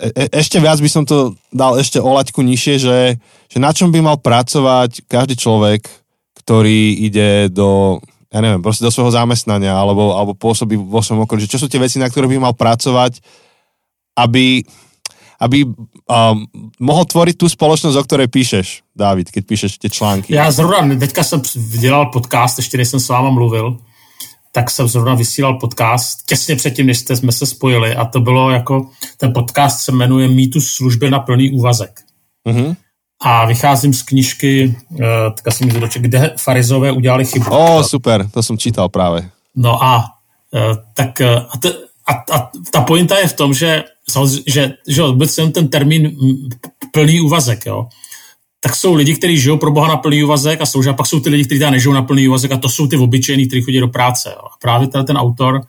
E, e, ešte viac by som to dal ešte o laťku nižšie, že, že na čom by mal pracovať každý človek, ktorý ide do ja neviem, proste do svojho zamestnania alebo, alebo pôsobí vo svojom okolí, že čo sú tie veci, na ktoré by mal pracovať, aby, aby um, mohl tvoriť tu společnost, o které píšeš, David, keď píšeš tie články. Já zrovna, teďka jsem dělal podcast, ještě než jsem s váma mluvil, tak jsem zrovna vysílal podcast těsně předtím, než jsme se spojili a to bylo jako, ten podcast se jmenuje Mýtus služby na plný úvazek. Mm-hmm. A vycházím z knižky, uh, teďka jsem mi doček, kde farizové udělali chybu. O, oh, super, to jsem čítal právě. No a uh, tak uh, a, t, a, a ta pointa je v tom, že, že, že vůbec ten termín plný úvazek, jo, tak jsou lidi, kteří žijou pro Boha na plný úvazek a, a pak jsou ty lidi, kteří tam nežijou na plný úvazek a to jsou ty obyčejní, kteří chodí do práce. Jo. A právě ten, ten autor,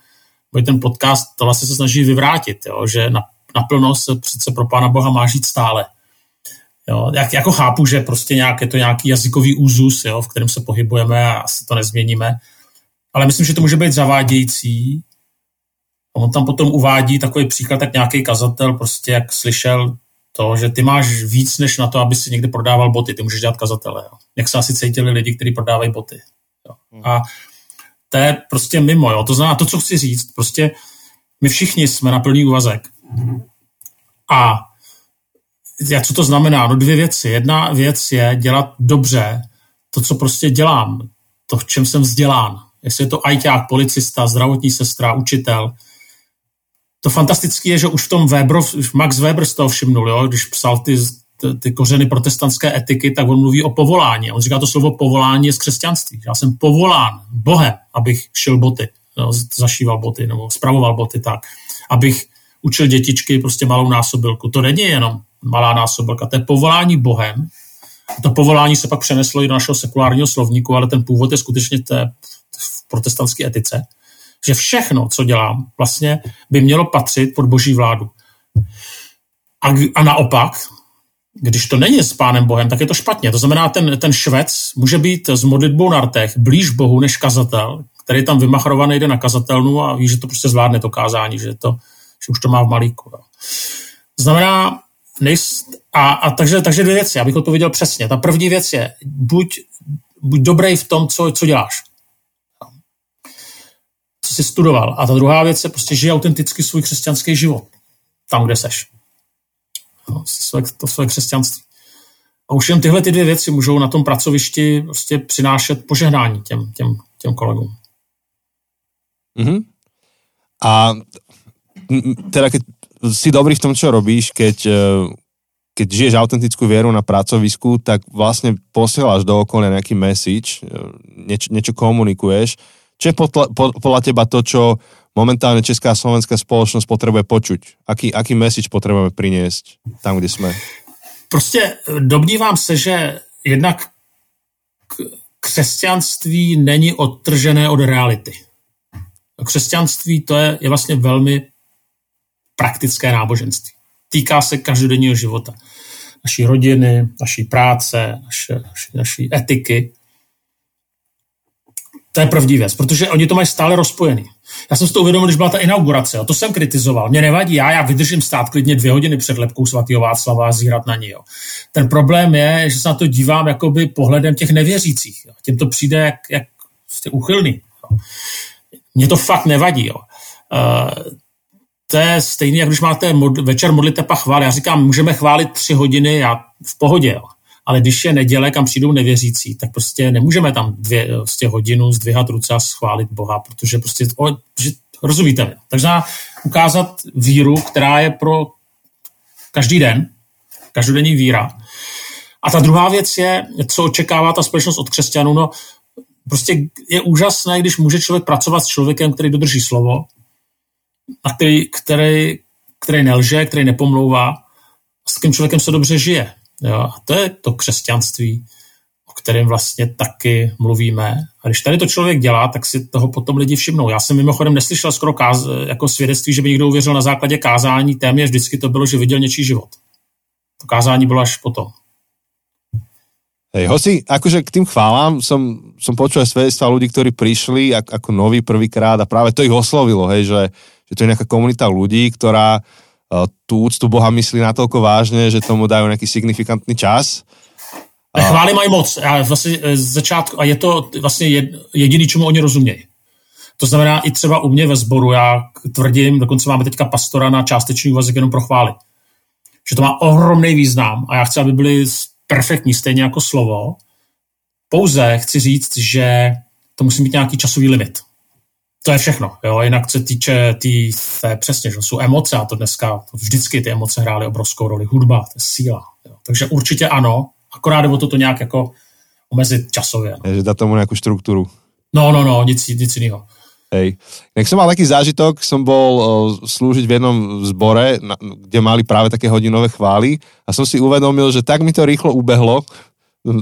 ten podcast, to vlastně se snaží vyvrátit, jo, že na, naplno se přece pro Pána Boha má žít stále. Jo, jak, jako chápu, že prostě nějak, je to nějaký jazykový úzus, jo, v kterém se pohybujeme a asi to nezměníme, ale myslím, že to může být zavádějící. On tam potom uvádí takový příklad, tak nějaký kazatel prostě jak slyšel to, že ty máš víc než na to, aby si někde prodával boty, ty můžeš dělat kazatele. Jo. Jak se asi cítili lidi, kteří prodávají boty. Jo. A to je prostě mimo. Jo. To znamená to, co chci říct. Prostě my všichni jsme na plný úvazek. A já, co to znamená? No dvě věci. Jedna věc je dělat dobře to, co prostě dělám, to, v čem jsem vzdělán. Jestli je to ajťák, policista, zdravotní sestra, učitel. To fantastické je, že už v tom Weber, Max Weber z toho všimnul, jo? když psal ty, ty, kořeny protestantské etiky, tak on mluví o povolání. On říká to slovo povolání z křesťanství. Já jsem povolán Bohem, abych šil boty, no, zašíval boty nebo spravoval boty tak, abych učil dětičky prostě malou násobilku. To není jenom malá násobilka. To je povolání Bohem. To povolání se pak přeneslo i do našeho sekulárního slovníku, ale ten původ je skutečně té, v protestantské etice, že všechno, co dělám, vlastně by mělo patřit pod boží vládu. A, a naopak, když to není s pánem Bohem, tak je to špatně. To znamená, ten, ten švec může být s modlitbou na rtech blíž Bohu než kazatel, který tam vymachrovaný, jde na kazatelnu a ví, že to prostě zvládne to kázání, že, to, že už to má v malíku. Jo. To znamená, nejs, a, a takže, takže dvě věci, abych odpověděl přesně. Ta první věc je, buď, buď dobrý v tom, co, co děláš. Co jsi studoval. A ta druhá věc je prostě žij autenticky svůj křesťanský život. Tam, kde seš. No, své, to své křesťanství. A už jen tyhle ty dvě věci můžou na tom pracovišti prostě přinášet požehnání těm, těm, těm kolegům. Mm-hmm. A teda keď si dobrý v tom, čo robíš, keď, e, keď žiješ autentickú vieru na pracovisku, tak vlastne posielaš do okolia nejaký message, e, niečo komunikuješ. Čo je podľa, podľa teba to, čo momentálne česká a slovenská spoločnosť potrebuje počuť? Aký, aký message potrebujeme priniesť tam, kde sme? Prostě e, domnívám se, že jednak křesťanství není odtržené od reality. Křesťanství to je, je vlastně velmi praktické náboženství. Týká se každodenního života. Naší rodiny, naší práce, naše, naší, naší etiky. To je první věc, protože oni to mají stále rozpojený. Já jsem si to uvědomil, když byla ta inaugurace, a to jsem kritizoval. Mě nevadí, já, já vydržím stát klidně dvě hodiny před lepkou svatého Václava a zírat na ní. Ten problém je, že se na to dívám jakoby pohledem těch nevěřících. Jo. Těm to přijde jak, jak prostě uchylný. Jo. Mně to fakt nevadí. Jo. Uh, to je stejný, jak když máte mod, večer modliteb a chvál. Já říkám, můžeme chválit tři hodiny, já v pohodě, jo. Ale když je neděle, kam přijdou nevěřící, tak prostě nemůžeme tam dvě prostě hodinu zdvihat ruce a schválit Boha, protože prostě, o, že, rozumíte. Takže ukázat víru, která je pro každý den, každodenní víra. A ta druhá věc je, co očekává ta společnost od křesťanů. No, prostě je úžasné, když může člověk pracovat s člověkem, který dodrží slovo, a který, který, který nelže, který nepomlouvá, s takým člověkem se dobře žije. A to je to křesťanství, o kterém vlastně taky mluvíme. A když tady to člověk dělá, tak si toho potom lidi všimnou. Já jsem mimochodem neslyšel skoro káz, jako svědectví, že by někdo uvěřil na základě kázání. Téměř vždycky to bylo, že viděl něčí život. To kázání bylo až potom. Hej, hoci, akože k tým chválam som, som počul aj svedectva ľudí, ktorí prišli ako, ako noví prvýkrát a práve to ich oslovilo, hej, že, že to je nejaká komunita ľudí, ktorá tú úctu Boha myslí natoľko vážne, že tomu dajú nejaký signifikantný čas. A... Chvály mají moc. A vlastně začátku, a je to vlastně jediný, čemu oni rozumějí. To znamená i třeba u mě ve sboru, já tvrdím, dokonce máme teďka pastora na částečný úvazek jenom pro chvály. Že to má ohromný význam a já chci, aby byly perfektní, stejně jako slovo. Pouze chci říct, že to musí mít nějaký časový limit. To je všechno. Jo? Jinak se týče tý, je přesně, že jsou emoce a to dneska to vždycky ty emoce hrály obrovskou roli. Hudba, to je síla. Jo? Takže určitě ano, akorát jde o to, to nějak jako omezit časově. No. Že dá tomu nějakou strukturu. No, no, no, nic, nic jiného. Hej. Jak som mal taký zážitok, som bol slúžiť v jednom zbore, kde mali práve také hodinové chvály a som si uvedomil, že tak mi to rýchlo ubehlo,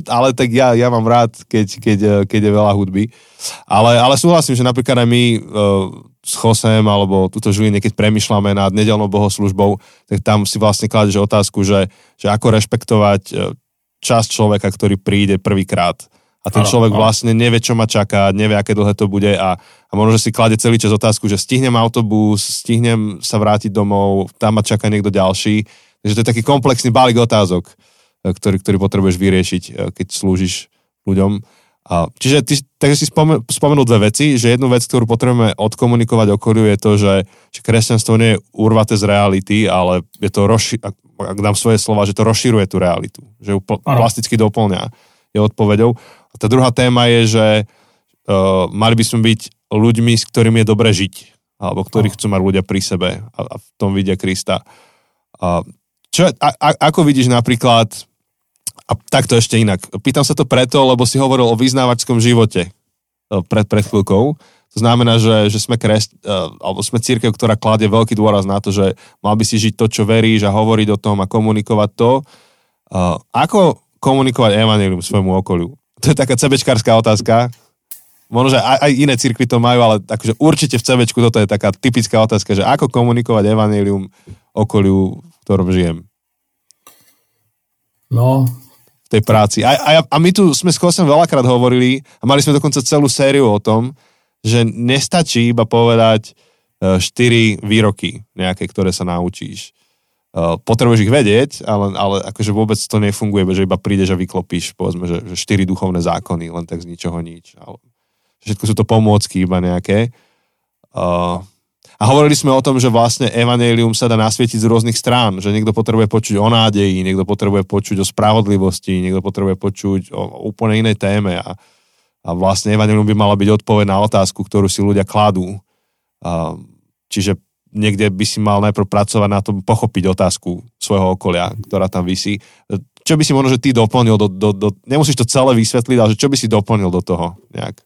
ale tak ja, ja mám rád, keď, keď, e, keď je veľa hudby. Ale, ale súhlasím, že napríklad aj my uh, s Chosem alebo túto Žiline, keď premyšľame nad nedelnou bohoslužbou, tak tam si vlastne kladeš otázku, že, že ako rešpektovať e, čas človeka, ktorý príde prvýkrát a ten človek vlastne nevie, čo ma čaká, nevie, aké dlhé to bude a, a možno, že si klade celý čas otázku, že stihnem autobus, stihnem sa vrátiť domov, tam ma čaká niekto ďalší. Takže to je taký komplexný balík otázok, ktorý, ktorý potrebuješ vyriešiť, e, keď slúžiš ľuďom. A, čiže ty, takže si spomen, spomenul dve veci, že jednu vec, ktorú potrebujeme odkomunikovať okoliu je to, že, že kresťanstvo nie je urvaté z reality, ale je to rozši- ak, ak dám svoje slova, že to rozširuje tú realitu, že ju pl- plasticky doplňa je odpovedou. A tá druhá téma je, že uh, mali by sme byť ľuďmi, s ktorými je dobre žiť, alebo ktorí chcú mať ľudia pri sebe a, a v tom vidia Krista. Uh, čo, a, a, ako vidíš napríklad, a takto ešte inak, pýtam sa to preto, lebo si hovoril o vyznávačskom živote uh, pred, pred chvíľkou. To znamená, že, že sme, kres, uh, alebo sme církev, ktorá kladie veľký dôraz na to, že mal by si žiť to, čo veríš a hovoriť o tom a komunikovať to. Uh, ako komunikovať evanelium svojmu okoliu? To je taká cebečkárska otázka. Možno, že aj, aj iné cirkvy to majú, ale akože určite v cebečku toto je taká typická otázka, že ako komunikovať evanelium okoliu, v ktorom žijem. No. Tej práci. A, a, a my tu sme s Kosem veľakrát hovorili a mali sme dokonca celú sériu o tom, že nestačí iba povedať e, štyri výroky nejaké, ktoré sa naučíš Uh, potrebuješ ich vedieť, ale, ale akože vôbec to nefunguje, že iba prídeš a vyklopíš, povedzme, že, že štyri duchovné zákony, len tak z ničoho nič. Ale všetko sú to pomôcky iba nejaké. Uh, a hovorili sme o tom, že vlastne evanelium sa dá nasvietiť z rôznych strán, že niekto potrebuje počuť o nádeji, niekto potrebuje počuť o spravodlivosti, niekto potrebuje počuť o, úplne inej téme a, a vlastne evanelium by mala byť odpoveď na otázku, ktorú si ľudia kladú. Čiže niekde by si mal najprv pracovať na tom, pochopiť otázku svojho okolia, ktorá tam vysí. Čo by si možno, že ty doplnil do, do, do nemusíš to celé vysvetliť, ale že čo by si doplnil do toho nejak?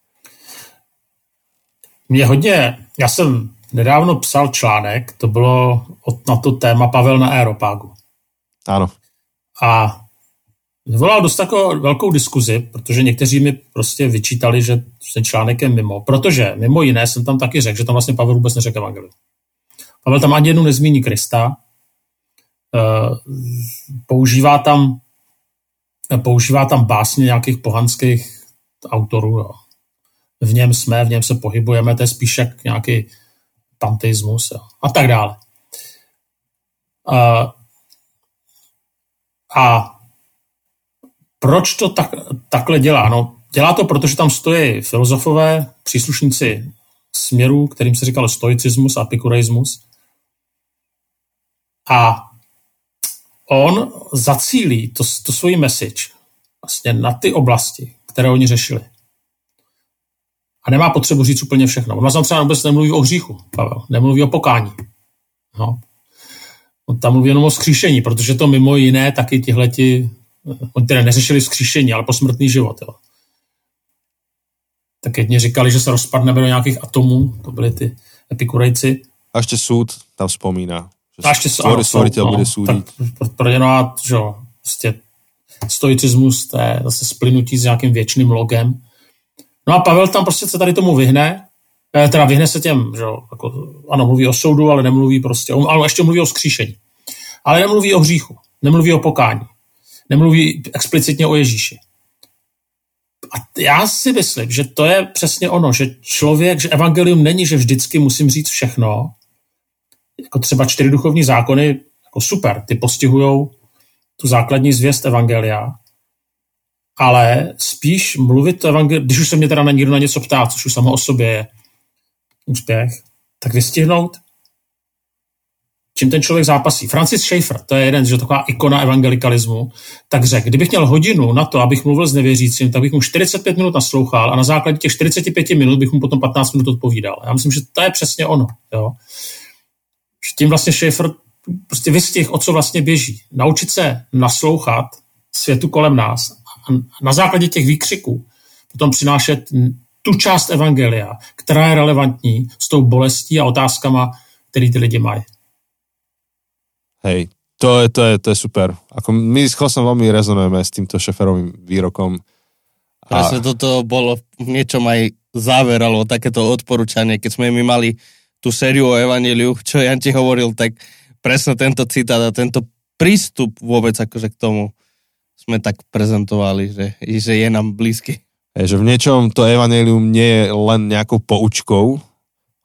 Mě hodně, já jsem nedávno psal článek, to bylo na to téma Pavel na Aeropágu. Ano. A vyvolal dost takovou velkou diskuzi, protože někteří mi prostě vyčítali, že ten článek je mimo. Protože mimo jiné jsem tam taky řekl, že tam vlastně Pavel vůbec neřekl evangelium. Pavel tam ani jednou nezmíní Krista. Eh, používá tam, používá tam básně nějakých pohanských autorů. Jo. V něm jsme, v něm se pohybujeme, to je spíš jak nějaký panteismus a tak dále. A, a proč to tak, takhle dělá? No, dělá to, protože tam stojí filozofové, příslušníci směrů, kterým se říkal stoicismus a epikureismus, a on zacílí to, to svůj message vlastně na ty oblasti, které oni řešili. A nemá potřebu říct úplně všechno. On vlastně třeba vůbec nemluví o hříchu, Pavel. Nemluví o pokání. No. On tam mluví jenom o skříšení, protože to mimo jiné taky tihleti, oni teda neřešili skříšení, ale posmrtný život. Jo. Tak jedni říkali, že se rozpadneme do nějakých atomů, to byly ty epikurejci. A ještě soud tam vzpomíná. A ještě Stvor, stvořitel no, bude soudit. Tak pro no, že jo, prostě stoicismus, to je zase splynutí s nějakým věčným logem. No a Pavel tam prostě se tady tomu vyhne, eh, teda vyhne se těm, že jako, ano, mluví o soudu, ale nemluví prostě, ale ještě mluví o skříšení. Ale nemluví o hříchu, nemluví o pokání, nemluví explicitně o Ježíši. A já si myslím, že to je přesně ono, že člověk, že evangelium není, že vždycky musím říct všechno, jako třeba čtyři duchovní zákony, jako super, ty postihují tu základní zvěst Evangelia, ale spíš mluvit o evangeliu, když už se mě teda na někdo na něco ptá, což už samo o sobě je úspěch, tak vystihnout, čím ten člověk zápasí. Francis Schaeffer, to je jeden, že taková ikona evangelikalismu, tak řekl, kdybych měl hodinu na to, abych mluvil s nevěřícím, tak bych mu 45 minut naslouchal a na základě těch 45 minut bych mu potom 15 minut odpovídal. Já myslím, že to je přesně ono. Jo. Že tím vlastně Schaeffer prostě vystihl, o co vlastně běží. Naučit se naslouchat světu kolem nás na základě těch výkřiků potom přinášet tu část evangelia, která je relevantní s tou bolestí a otázkama, který ty lidi mají. Hej, to je, to je, to je super. Ako my s Chosom veľmi rezonujeme s týmto šeferovým výrokom. A... Presne toto bolo v niečom aj záver, alebo takéto odporúčanie, keď sme my mali tú sériu o Evangeliu, čo Jan ti hovoril, tak presne tento citát a tento prístup vôbec akože k tomu sme tak prezentovali, že, že je nám blízky. Je, že v niečom to Evangelium nie je len nejakou poučkou,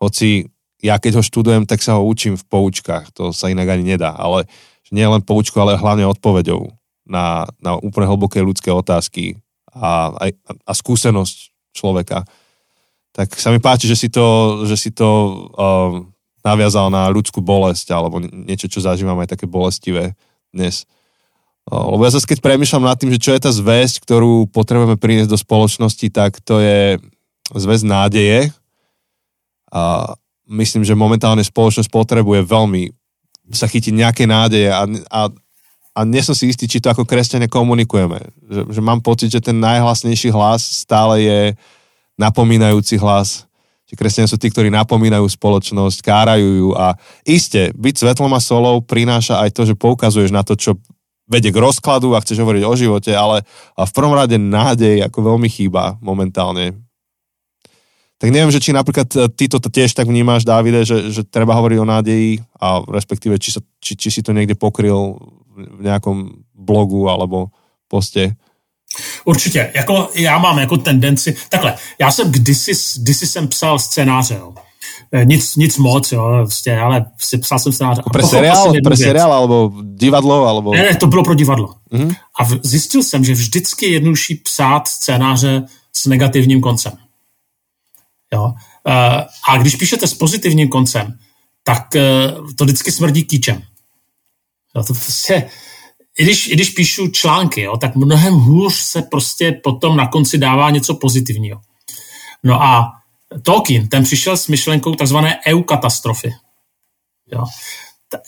hoci ja keď ho študujem, tak sa ho učím v poučkách, to sa inak ani nedá, ale nie len poučkou, ale hlavne odpoveďou na, na úplne hlboké ľudské otázky a, a, a skúsenosť človeka. Tak sa mi páči, že si to, že si to uh, naviazal na ľudskú bolesť alebo niečo, čo zažívam aj také bolestivé dnes. Lebo ja zase keď premyšľam nad tým, že čo je tá zväzť, ktorú potrebujeme priniesť do spoločnosti, tak to je zväzť nádeje. A myslím, že momentálne spoločnosť potrebuje veľmi sa chytiť nejaké nádeje a, a, a nie som si istý, či to ako kresťania komunikujeme. Že, že mám pocit, že ten najhlasnejší hlas stále je napomínajúci hlas. Že kresťania sú tí, ktorí napomínajú spoločnosť, kárajú ju a iste, byť svetlom a solou prináša aj to, že poukazuješ na to, čo vedie k rozkladu a chceš hovoriť o živote, ale a v prvom rade nádej ako veľmi chýba momentálne tak neviem, že či napríklad e, ty to tiež tak vnímáš, Davide, že, že treba hovoriť o nádeji a respektíve, či, sa, či, či si to niekde pokryl v nějakom blogu alebo poste. Určitě, jako já mám jako tendenci, takhle, já jsem kdysi, kdysi jsem psal scénáře, jo. E, nic, nic moc, jo, prostě, ale si psal jsem scénáře. Pre seriál, pre seriál, alebo divadlo, alebo... Ne, ne, to bylo pro divadlo. Mm-hmm. A v, zjistil jsem, že vždycky je jednodušší psát scénáře s negativním koncem. Jo? Eh, a když píšete s pozitivním koncem, tak eh, to vždycky smrdí kýčem. Jo, to prostě, i když, i když píšu články, jo, tak mnohem hůř se prostě potom na konci dává něco pozitivního. No a Tolkien, ten přišel s myšlenkou takzvané EU katastrofy. Jo.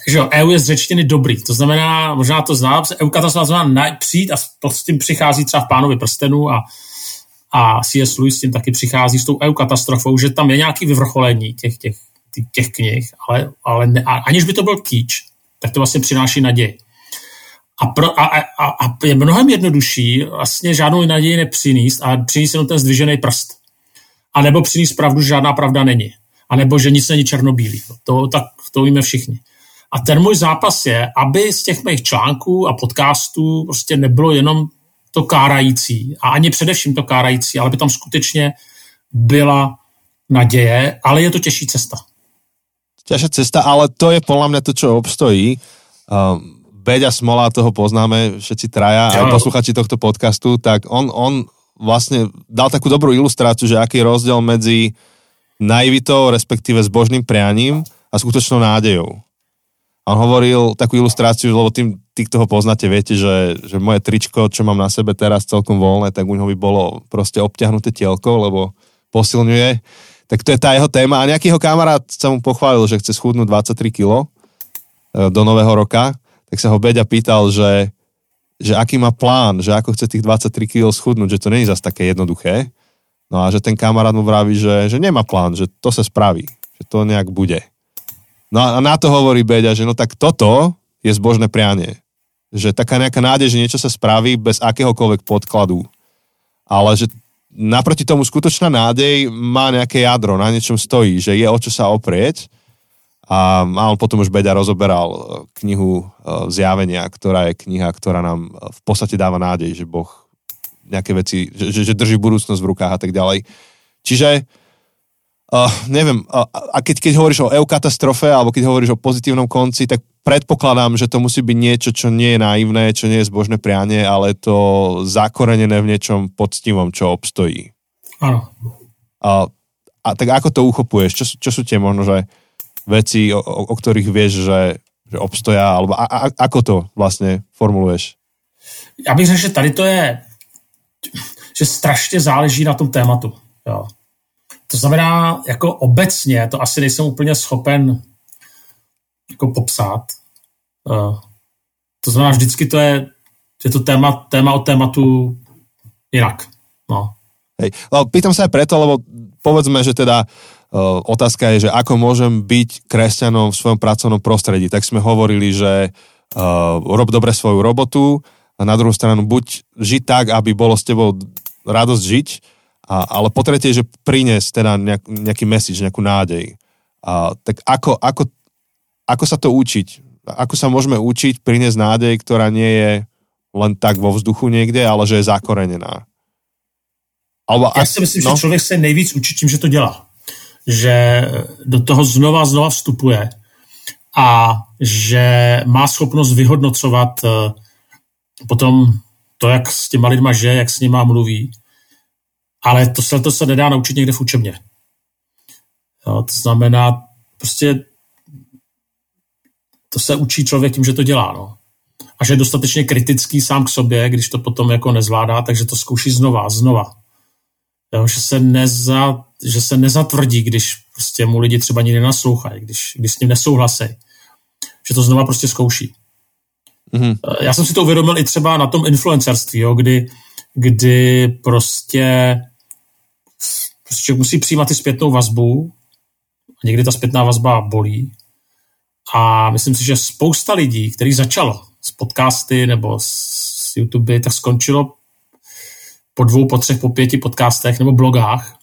Že jo, EU je z řečtiny dobrý, to znamená, možná to znám, EU katastrofa znamená přijít a s tím přichází třeba v Pánovi prstenu a a C.S. Lewis s tím taky přichází s tou EU katastrofou, že tam je nějaký vyvrcholení těch, těch, těch knih, ale, ale ne, aniž by to byl kýč, tak to vlastně přináší naději. A, pro, a, a, a je mnohem jednodušší vlastně žádnou naději nepřinést a přinést jenom ten zdvižený prst. A nebo přinést pravdu, že žádná pravda není. A nebo že nic není černobílý. To, tak, to víme všichni. A ten můj zápas je, aby z těch mých článků a podcastů prostě nebylo jenom to kárající a ani především to kárající, ale by tam skutečně byla naděje, ale je to těžší cesta. Těžší cesta, ale to je podle mě to, čo obstojí. Um, Beďa Smola, toho poznáme všetci traja, aj posluchači tohto podcastu, tak on, on vlastne dal takú dobrú ilustráciu, že aký je rozdiel medzi naivitou, respektíve zbožným prianím a skutočnou nádejou. A on hovoril takú ilustráciu, lebo tým, tí, kto ho poznáte, viete, že, že moje tričko, čo mám na sebe teraz celkom voľné, tak u neho by bolo proste obťahnuté tielko, lebo posilňuje. Tak to je tá jeho téma. A nejaký jeho kamarát sa mu pochválil, že chce schudnúť 23 kg e, do nového roka. Tak sa ho Beďa pýtal, že, že aký má plán, že ako chce tých 23 kg schudnúť, že to není zase také jednoduché. No a že ten kamarát mu vraví, že, že nemá plán, že to sa spraví, že to nejak bude. No a na to hovorí Beďa, že no tak toto je zbožné prianie. Že taká nejaká nádej, že niečo sa spraví bez akéhokoľvek podkladu. Ale že naproti tomu skutočná nádej má nejaké jadro, na niečom stojí, že je o čo sa oprieť. A, a on potom už Beďa rozoberal e, knihu e, Zjavenia, ktorá je kniha, ktorá nám e, v podstate dáva nádej, že Boh nejaké veci, že, že, že drží budúcnosť v rukách a tak ďalej. Čiže Uh, neviem, uh, a keď, keď hovoríš o EU katastrofe, alebo keď hovoríš o pozitívnom konci, tak predpokladám, že to musí byť niečo, čo nie je naivné, čo nie je zbožné prianie, ale to zakorenené v niečom poctivom, čo obstojí. Áno. A, a tak ako to uchopuješ? Čo, čo sú tie možno, že veci, o, o, o ktorých vieš, že, že obstoja, alebo a, a, ako to vlastne formuluješ? Já bych řekl, že tady to je, že strašně záleží na tom tématu. Jo. To znamená, jako obecně, to asi nejsem úplně schopen jako popsat. Uh, to znamená, vždycky to je, je to téma, téma od tématu jinak. No. Hej. Lebo pýtam sa aj preto, lebo povedzme, že teda otázka je, že ako môžem byť kresťanom v svojom pracovnom prostredí. Tak sme hovorili, že uh, rob dobre svoju robotu a na druhú stranu buď žiť tak, aby bolo s tebou radosť žiť, a, ale po tretie, že priniesť teda nejak, nejaký message, nejakú nádej. A, tak ako, ako, ako sa to učiť? Ako sa môžeme učiť priniesť nádej, ktorá nie je len tak vo vzduchu niekde, ale že je zakorenená? Alebo, Já si myslím, no. že člověk se nejvíc učí tím, že to dělá. Že do toho znova znova vstupuje a že má schopnost vyhodnocovat eh, potom to, jak s těma lidma žije, jak s nima mluví. Ale to se, to se nedá naučit někde v učebně. Jo, to znamená, prostě to se učí člověk tím, že to dělá. No. A že je dostatečně kritický sám k sobě, když to potom jako nezvládá, takže to zkouší znova, znova. Jo, že, se neza, že se nezatvrdí, když prostě mu lidi třeba ani nenaslouchají, když, když s ním nesouhlasí. Že to znova prostě zkouší. Mhm. Já jsem si to uvědomil i třeba na tom influencerství, jo, kdy, kdy prostě, prostě musí přijímat i zpětnou vazbu a někdy ta zpětná vazba bolí. A myslím si, že spousta lidí, který začalo s podcasty nebo s YouTube, tak skončilo po dvou, po třech, po pěti podcastech nebo blogách,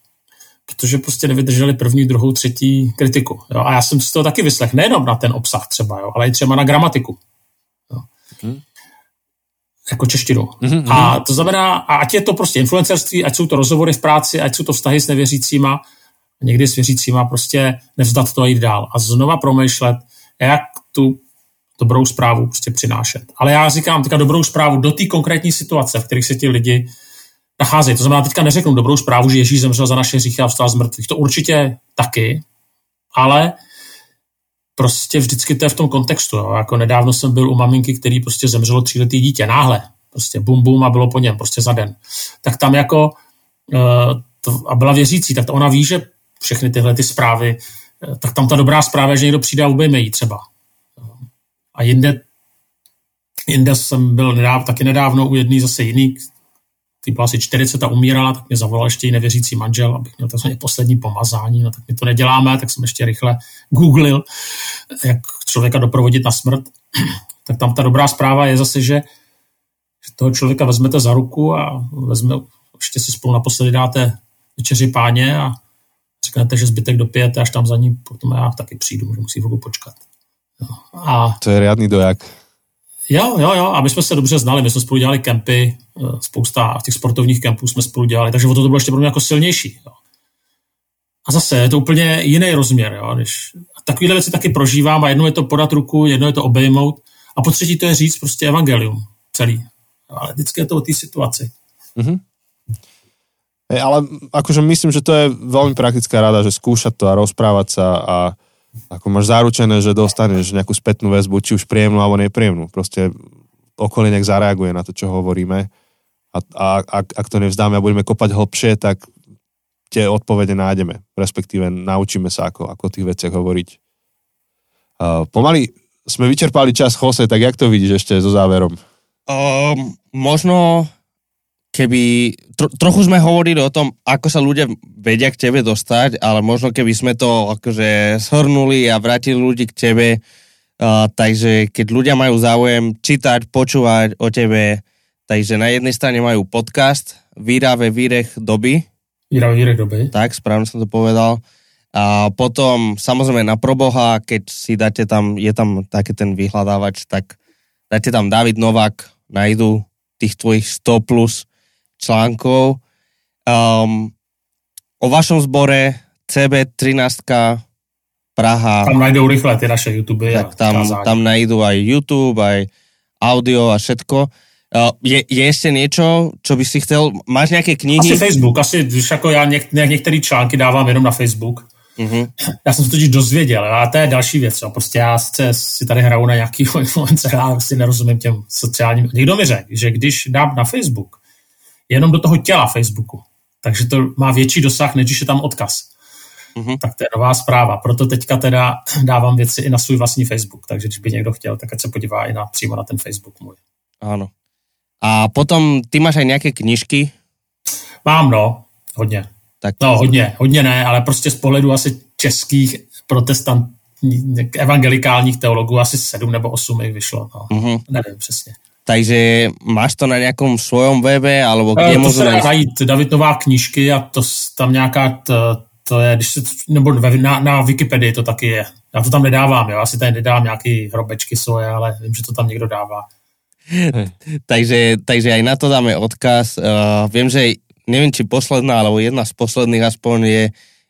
protože prostě nevydrželi první, druhou, třetí kritiku. Jo? A já jsem si to taky vyslech, nejenom na ten obsah třeba, jo? ale i třeba na gramatiku. Jo? Mhm. Jako češtinu. Mhm, A to znamená, a ať je to prostě influencerství, ať jsou to rozhovory v práci, ať jsou to vztahy s nevěřícíma, někdy s věřícíma, prostě nevzdat to a jít dál. A znova promýšlet, jak tu dobrou zprávu prostě přinášet. Ale já říkám teďka dobrou zprávu do té konkrétní situace, v kterých se ti lidi nacházejí. To znamená, teďka neřeknu dobrou zprávu, že Ježíš zemřel za naše hříchy a vstal z mrtvých. To určitě taky, ale prostě vždycky to je v tom kontextu. Jo. Jako nedávno jsem byl u maminky, který prostě zemřelo tříletý dítě, náhle. Prostě bum bum a bylo po něm, prostě za den. Tak tam jako to, a byla věřící, tak ona ví, že všechny tyhle ty zprávy, eh, tak tam ta dobrá zpráva je, že někdo přijde a ubejme jí třeba. A jinde, jinde jsem byl nedáv, taky nedávno u jedný zase jiný, ty byla asi 40 a umírala, tak mě zavolal ještě i nevěřící manžel, abych měl takzvaně poslední pomazání, no tak my to neděláme, tak jsem ještě rychle googlil, jak člověka doprovodit na smrt. tak tam ta dobrá zpráva je zase, že, toho člověka vezmete za ruku a vezme, ještě si spolu naposledy dáte večeři páně a řeknete, že zbytek dopijete, až tam za ní potom já taky přijdu, že musí chvilku počkat. Jo. A To je riadný dojak. Jo, jo, jo, a my jsme se dobře znali, my jsme spolu dělali kempy, eh, spousta těch sportovních kempů jsme spolu dělali, takže o to, to bylo ještě pro mě jako silnější. Jo. A zase je to úplně jiný rozměr, jo, když a takovéhle věci taky prožívám a jednou je to podat ruku, jednou je to obejmout a po třetí to je říct prostě evangelium celý. Ale vždycky je to o té situaci. Hej, ale akože myslím, že to je veľmi praktická rada, že skúšať to a rozprávať sa a ako máš zaručené, že dostaneš nejakú spätnú väzbu, či už príjemnú alebo nepríjemnú. Proste okolie nech zareaguje na to, čo hovoríme a, a ak, ak to nevzdáme a budeme kopať hlbšie, tak tie odpovede nájdeme, respektíve naučíme sa, ako, ako o tých veciach hovoriť. Uh, pomaly sme vyčerpali čas, Jose, tak jak to vidíš ešte so záverom? Um, možno keby, tro, trochu sme hovorili o tom, ako sa ľudia vedia k tebe dostať, ale možno keby sme to akože shrnuli a vrátili ľudí k tebe, uh, takže keď ľudia majú záujem čítať, počúvať o tebe, takže na jednej strane majú podcast Výrave výrech doby, Víra vírek doby. tak, správne som to povedal. A potom, samozrejme, na proboha, keď si dáte tam, je tam taký ten vyhľadávač, tak dáte tam David Novák, najdu tých tvojich 100 plus článkov. Um, o vašom zbore CB13 Praha. Tam najdou rychle ty naše YouTube tak tam, tam najdú aj YouTube, aj audio a všetko. Uh, je, je ešte niečo, čo by si chcel? Máš nějaké knihy? Asi Facebook, asi, když jako já něk, některé články dávám jenom na Facebook. Mm-hmm. Já jsem se totiž dozvěděl, a to je další věc. Jo. Prostě já sice si tady hraju na nějaký influencer, ale si nerozumím těm sociálním. Někdo mi řekl, že když dám na Facebook, jenom do toho těla Facebooku, takže to má větší dosah, než když je tam odkaz. Mm-hmm. Tak to je nová zpráva. Proto teďka teda dávám věci i na svůj vlastní Facebook. Takže když by někdo chtěl, tak ať se podívá i na, přímo na ten Facebook můj. Ano. A potom ty máš aj nějaké knižky? Mám, no. Hodně. Tak... No, hodně. Hodně ne, ale prostě z pohledu asi českých protestant, evangelikálních teologů asi sedm nebo osm jich vyšlo. No. Mm-hmm. Nevím přesně. Takže máš to na nějakom svojom webe, alebo kde e, to se dá najít David Nová knížky a to tam nějaká, to, to je, když se, nebo na, na Wikipedii to taky je. Já to tam nedávám, jo, asi tady nedám nějaký hrobečky svoje, ale vím, že to tam někdo dává. takže, takže aj na to dáme odkaz. Uh, viem, že neviem, či posledná, alebo jedna z posledných aspoň je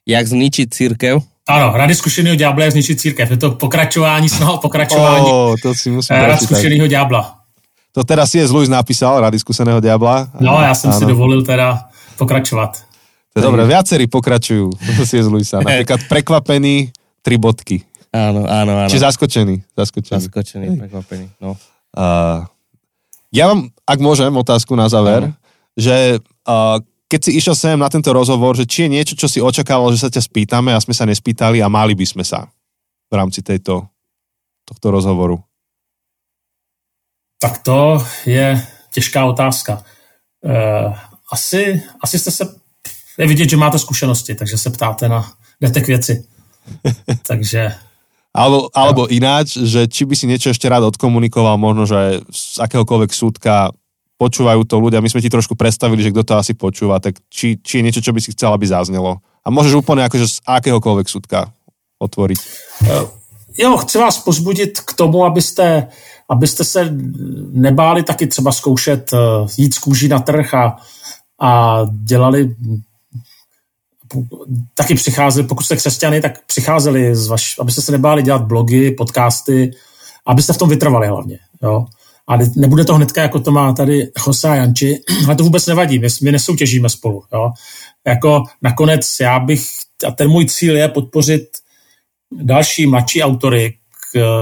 Jak zničiť církev. Ano, Rady zkušeného ďábla je zničit církev. Je to pokračování snad pokračování oh, to si musím Rady zkušeného ďábla. To teda si je Luis napísal, Rady zkušeného ďábla. No, já jsem ano. si dovolil teda pokračovat. To je dobré, viacerí pokračujú z Luisa. Napríklad prekvapený, tri bodky. Áno, áno, áno. Či zaskočený. Zaskočený, zaskočený prekvapený, no. Uh, ja mám, ak môžem, otázku na záver, uh-huh. že uh, keď si išiel sem na tento rozhovor, že či je niečo, čo si očakával, že sa ťa spýtame a sme sa nespýtali a mali by sme sa v rámci tejto, tohto rozhovoru? Tak to je těžká otázka. Uh, asi, asi jste se, je vidět, že máte zkušenosti, takže se ptáte na, jdete k věci. takže alebo, alebo ináč, že či by si niečo ešte rád odkomunikoval, možno, že z akéhokoľvek súdka počúvajú to ľudia, my sme ti trošku predstavili, že kto to asi počúva, tak či, či je niečo, čo by si chcel, aby zaznelo. A môžeš úplne akože z akéhokoľvek súdka otvoriť. Eh, jo, chci vás pozbudit k tomu, abyste, abyste se nebáli taky třeba zkoušet eh, jít z kůží na trh a, a dělali taky přicházeli, pokud jste křesťany, tak přicházeli, z vaš, abyste se nebáli dělat blogy, podcasty, abyste v tom vytrvali hlavně. Jo? A nebude to hnedka, jako to má tady Jose a Janči, ale to vůbec nevadí, my, my nesoutěžíme spolu. Jo? Jako nakonec já bych, a ten můj cíl je podpořit další mladší autory,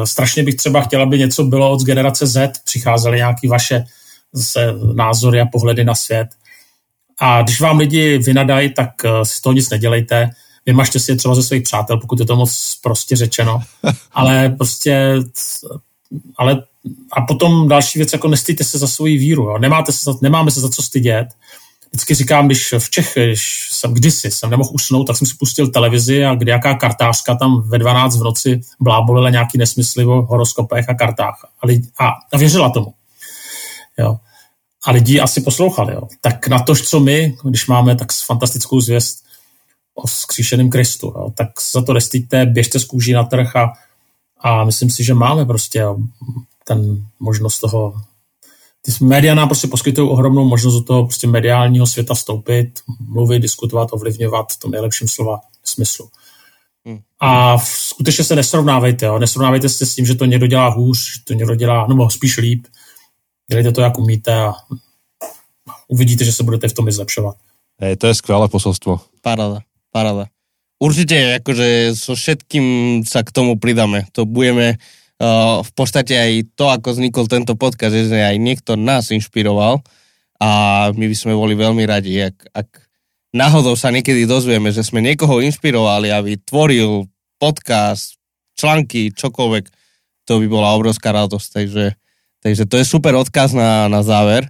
strašně bych třeba chtěla, aby něco bylo od generace Z, přicházely nějaké vaše zase názory a pohledy na svět. A když vám lidi vynadají, tak eh, si z toho nic nedělejte. Vymažte si je třeba ze svých přátel, pokud je to moc prostě řečeno. Ale prostě, ale a potom další věc, jako nestýte se za svoji víru. Jo. Nemáte se, nemáme se za co stydět. Vždycky říkám, když v Čech, když jsem kdysi jsem nemohl usnout, tak jsem si pustil televizi a kde jaká kartářka tam ve 12 v noci blábolila nějaký nesmysly o horoskopech a kartách. A, lidi, a, a věřila tomu. Jo a lidi asi poslouchali. Jo. Tak na to, co my, když máme tak fantastickou zvěst o skříšeném Kristu, jo, tak za to nestýďte, běžte z kůží na trh a, a myslím si, že máme prostě ten možnost toho ty média nám prostě poskytují ohromnou možnost do toho prostě mediálního světa vstoupit, mluvit, diskutovat, ovlivňovat v tom nejlepším slova smyslu. Hmm. A skutečně se nesrovnávejte, jo. nesrovnávejte se s tím, že to někdo dělá hůř, že to někdo dělá, nebo spíš líp. Dělejte to, jak umíte a uvidíte, že se budete v tom i zlepšovat. Hej, to je skvělé posolstvo. Parada, parada. Určite, akože so všetkým sa k tomu pridáme. To budeme v podstate aj to, ako vznikol tento podcast, že aj niekto nás inšpiroval a my by sme boli veľmi radi, ak, ak náhodou sa niekedy dozvieme, že sme niekoho inšpirovali, aby tvoril podcast, články, čokoľvek, to by bola obrovská radosť, takže Takže to je super odkaz na, na záver.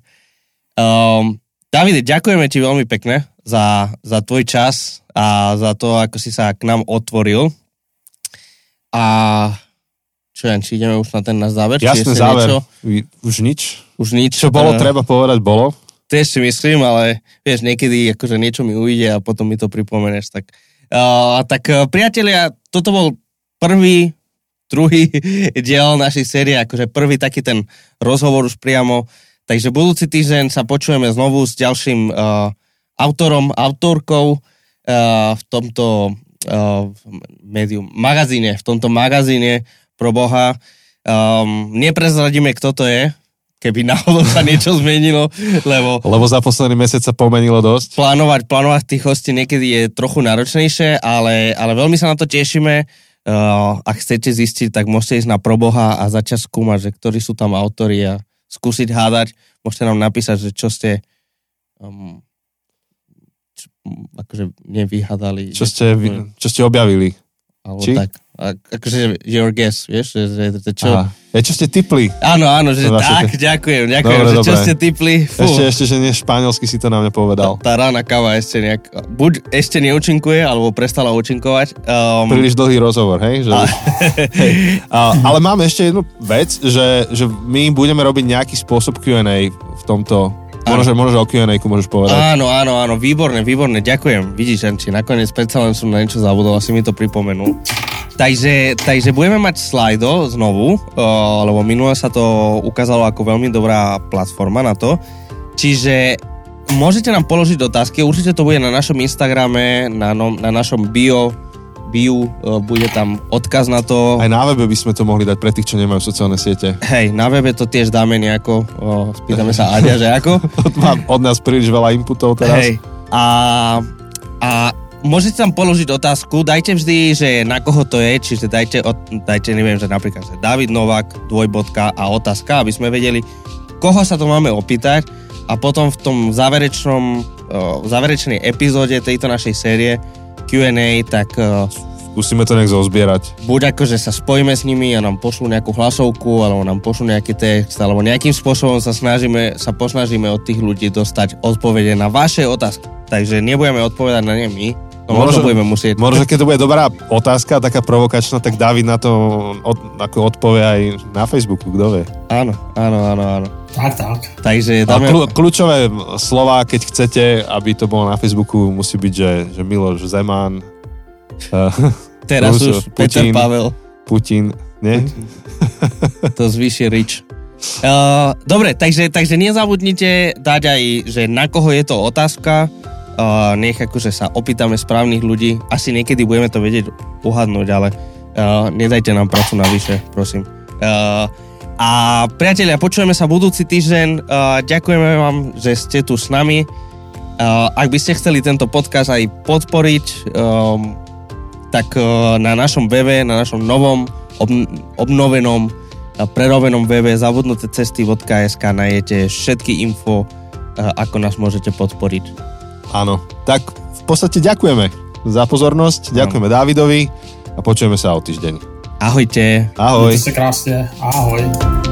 Um, Davide, ďakujeme ti veľmi pekne za, za tvoj čas a za to, ako si sa k nám otvoril. A čo ja, či ideme už na ten na záver? Jasný záver. Niečo? Už nič. Už nič. Čo bolo, uh, treba povedať, bolo. Tiež si myslím, ale vieš, niekedy akože niečo mi ujde a potom mi to pripomeneš. Tak, uh, tak uh, priatelia, toto bol prvý druhý diel našej série, akože prvý taký ten rozhovor už priamo. Takže budúci týždeň sa počujeme znovu s ďalším uh, autorom, autorkou uh, v tomto uh, médium, magazíne, v tomto magazíne pro Boha. Um, neprezradíme, kto to je, keby náhodou sa niečo zmenilo, lebo... Lebo za posledný mesiac sa pomenilo dosť. Plánovať, plánovať tých hostí niekedy je trochu náročnejšie, ale, ale veľmi sa na to tešíme. Uh, ak chcete zistiť, tak môžete ísť na Proboha a začať skúmať, že ktorí sú tam autori a skúsiť hádať. Môžete nám napísať, že čo ste um, čo, akože nevyhádali. Čo ste, čo ste objavili. Alebo Či? tak. A, akože your guess, vieš, že, že, že čo... Aha. Je, čo ste typli. Áno, áno, že tak, te... ďakujem, ďakujem, dobre, že dobre. čo ste typli. Fú. Ešte, ešte, že nie španielsky si to na mňa povedal. Tá, tá rána káva ešte nejak, buď ešte neúčinkuje, alebo prestala účinkovať. Um... Príliš dlhý rozhovor, hej? Že... A... hej. A, ale máme ešte jednu vec, že, že my budeme robiť nejaký spôsob Q&A v tomto Možno, možno o Q&A môžeš povedať. Áno, áno, áno, výborné, výborné, ďakujem. Vidíš, Anči, nakoniec predsa len som na niečo zabudol, asi mi to pripomenul. Takže, takže budeme mať Slido znovu, uh, lebo minule sa to ukázalo ako veľmi dobrá platforma na to. Čiže môžete nám položiť otázky, určite to bude na našom Instagrame, na, no, na našom bio bio, e, bude tam odkaz na to. Aj na webe by sme to mohli dať pre tých, čo nemajú sociálne siete. Hej, na webe to tiež dáme nejako, o, spýtame sa Aďa, že ako. Mám od nás príliš veľa inputov teraz. Hej, a, a môžete tam položiť otázku, dajte vždy, že na koho to je, čiže dajte, dajte neviem, že napríklad že David Novak, dvojbodka a otázka, aby sme vedeli, koho sa to máme opýtať a potom v tom záverečnom, v záverečnej epizóde tejto našej série Q&A, tak... Uh, Skúsime to nejak zozbierať. Buď ako, že sa spojíme s nimi a nám pošlú nejakú hlasovku, alebo nám pošlú nejaký text, alebo nejakým spôsobom sa snažíme, sa posnažíme od tých ľudí dostať odpovede na vaše otázky. Takže nebudeme odpovedať na ne my, No možno, možno budeme musieť. Možno, keď to bude dobrá otázka, taká provokačná, tak David na to od, ako odpovie aj na Facebooku, kto vie. Áno, áno, áno, áno. Tak, tak. Takže dáme... kľú, kľúčové slova, keď chcete, aby to bolo na Facebooku, musí byť, že, že Miloš Zeman. Uh, Teraz Ruso, už Putin, Peter Pavel. Putin, nie? to zvýši rič. Uh, dobre, takže, takže nezabudnite dať aj, že na koho je to otázka, uh, nech akože sa opýtame správnych ľudí. Asi niekedy budeme to vedieť uhadnúť, ale uh, nedajte nám prácu navyše, prosím. Uh, a priatelia, počujeme sa budúci týždeň. Uh, ďakujeme vám, že ste tu s nami. Uh, ak by ste chceli tento podcast aj podporiť, um, tak uh, na našom webe, na našom novom, ob- obnovenom, uh, prerobenom webe zabudnuté cesty.sk najete všetky info, uh, ako nás môžete podporiť. Áno, tak v podstate ďakujeme za pozornosť, ďakujeme no. Dávidovi a počujeme sa o týždeň. Ahojte. Ahoj. Krásně. Ahoj.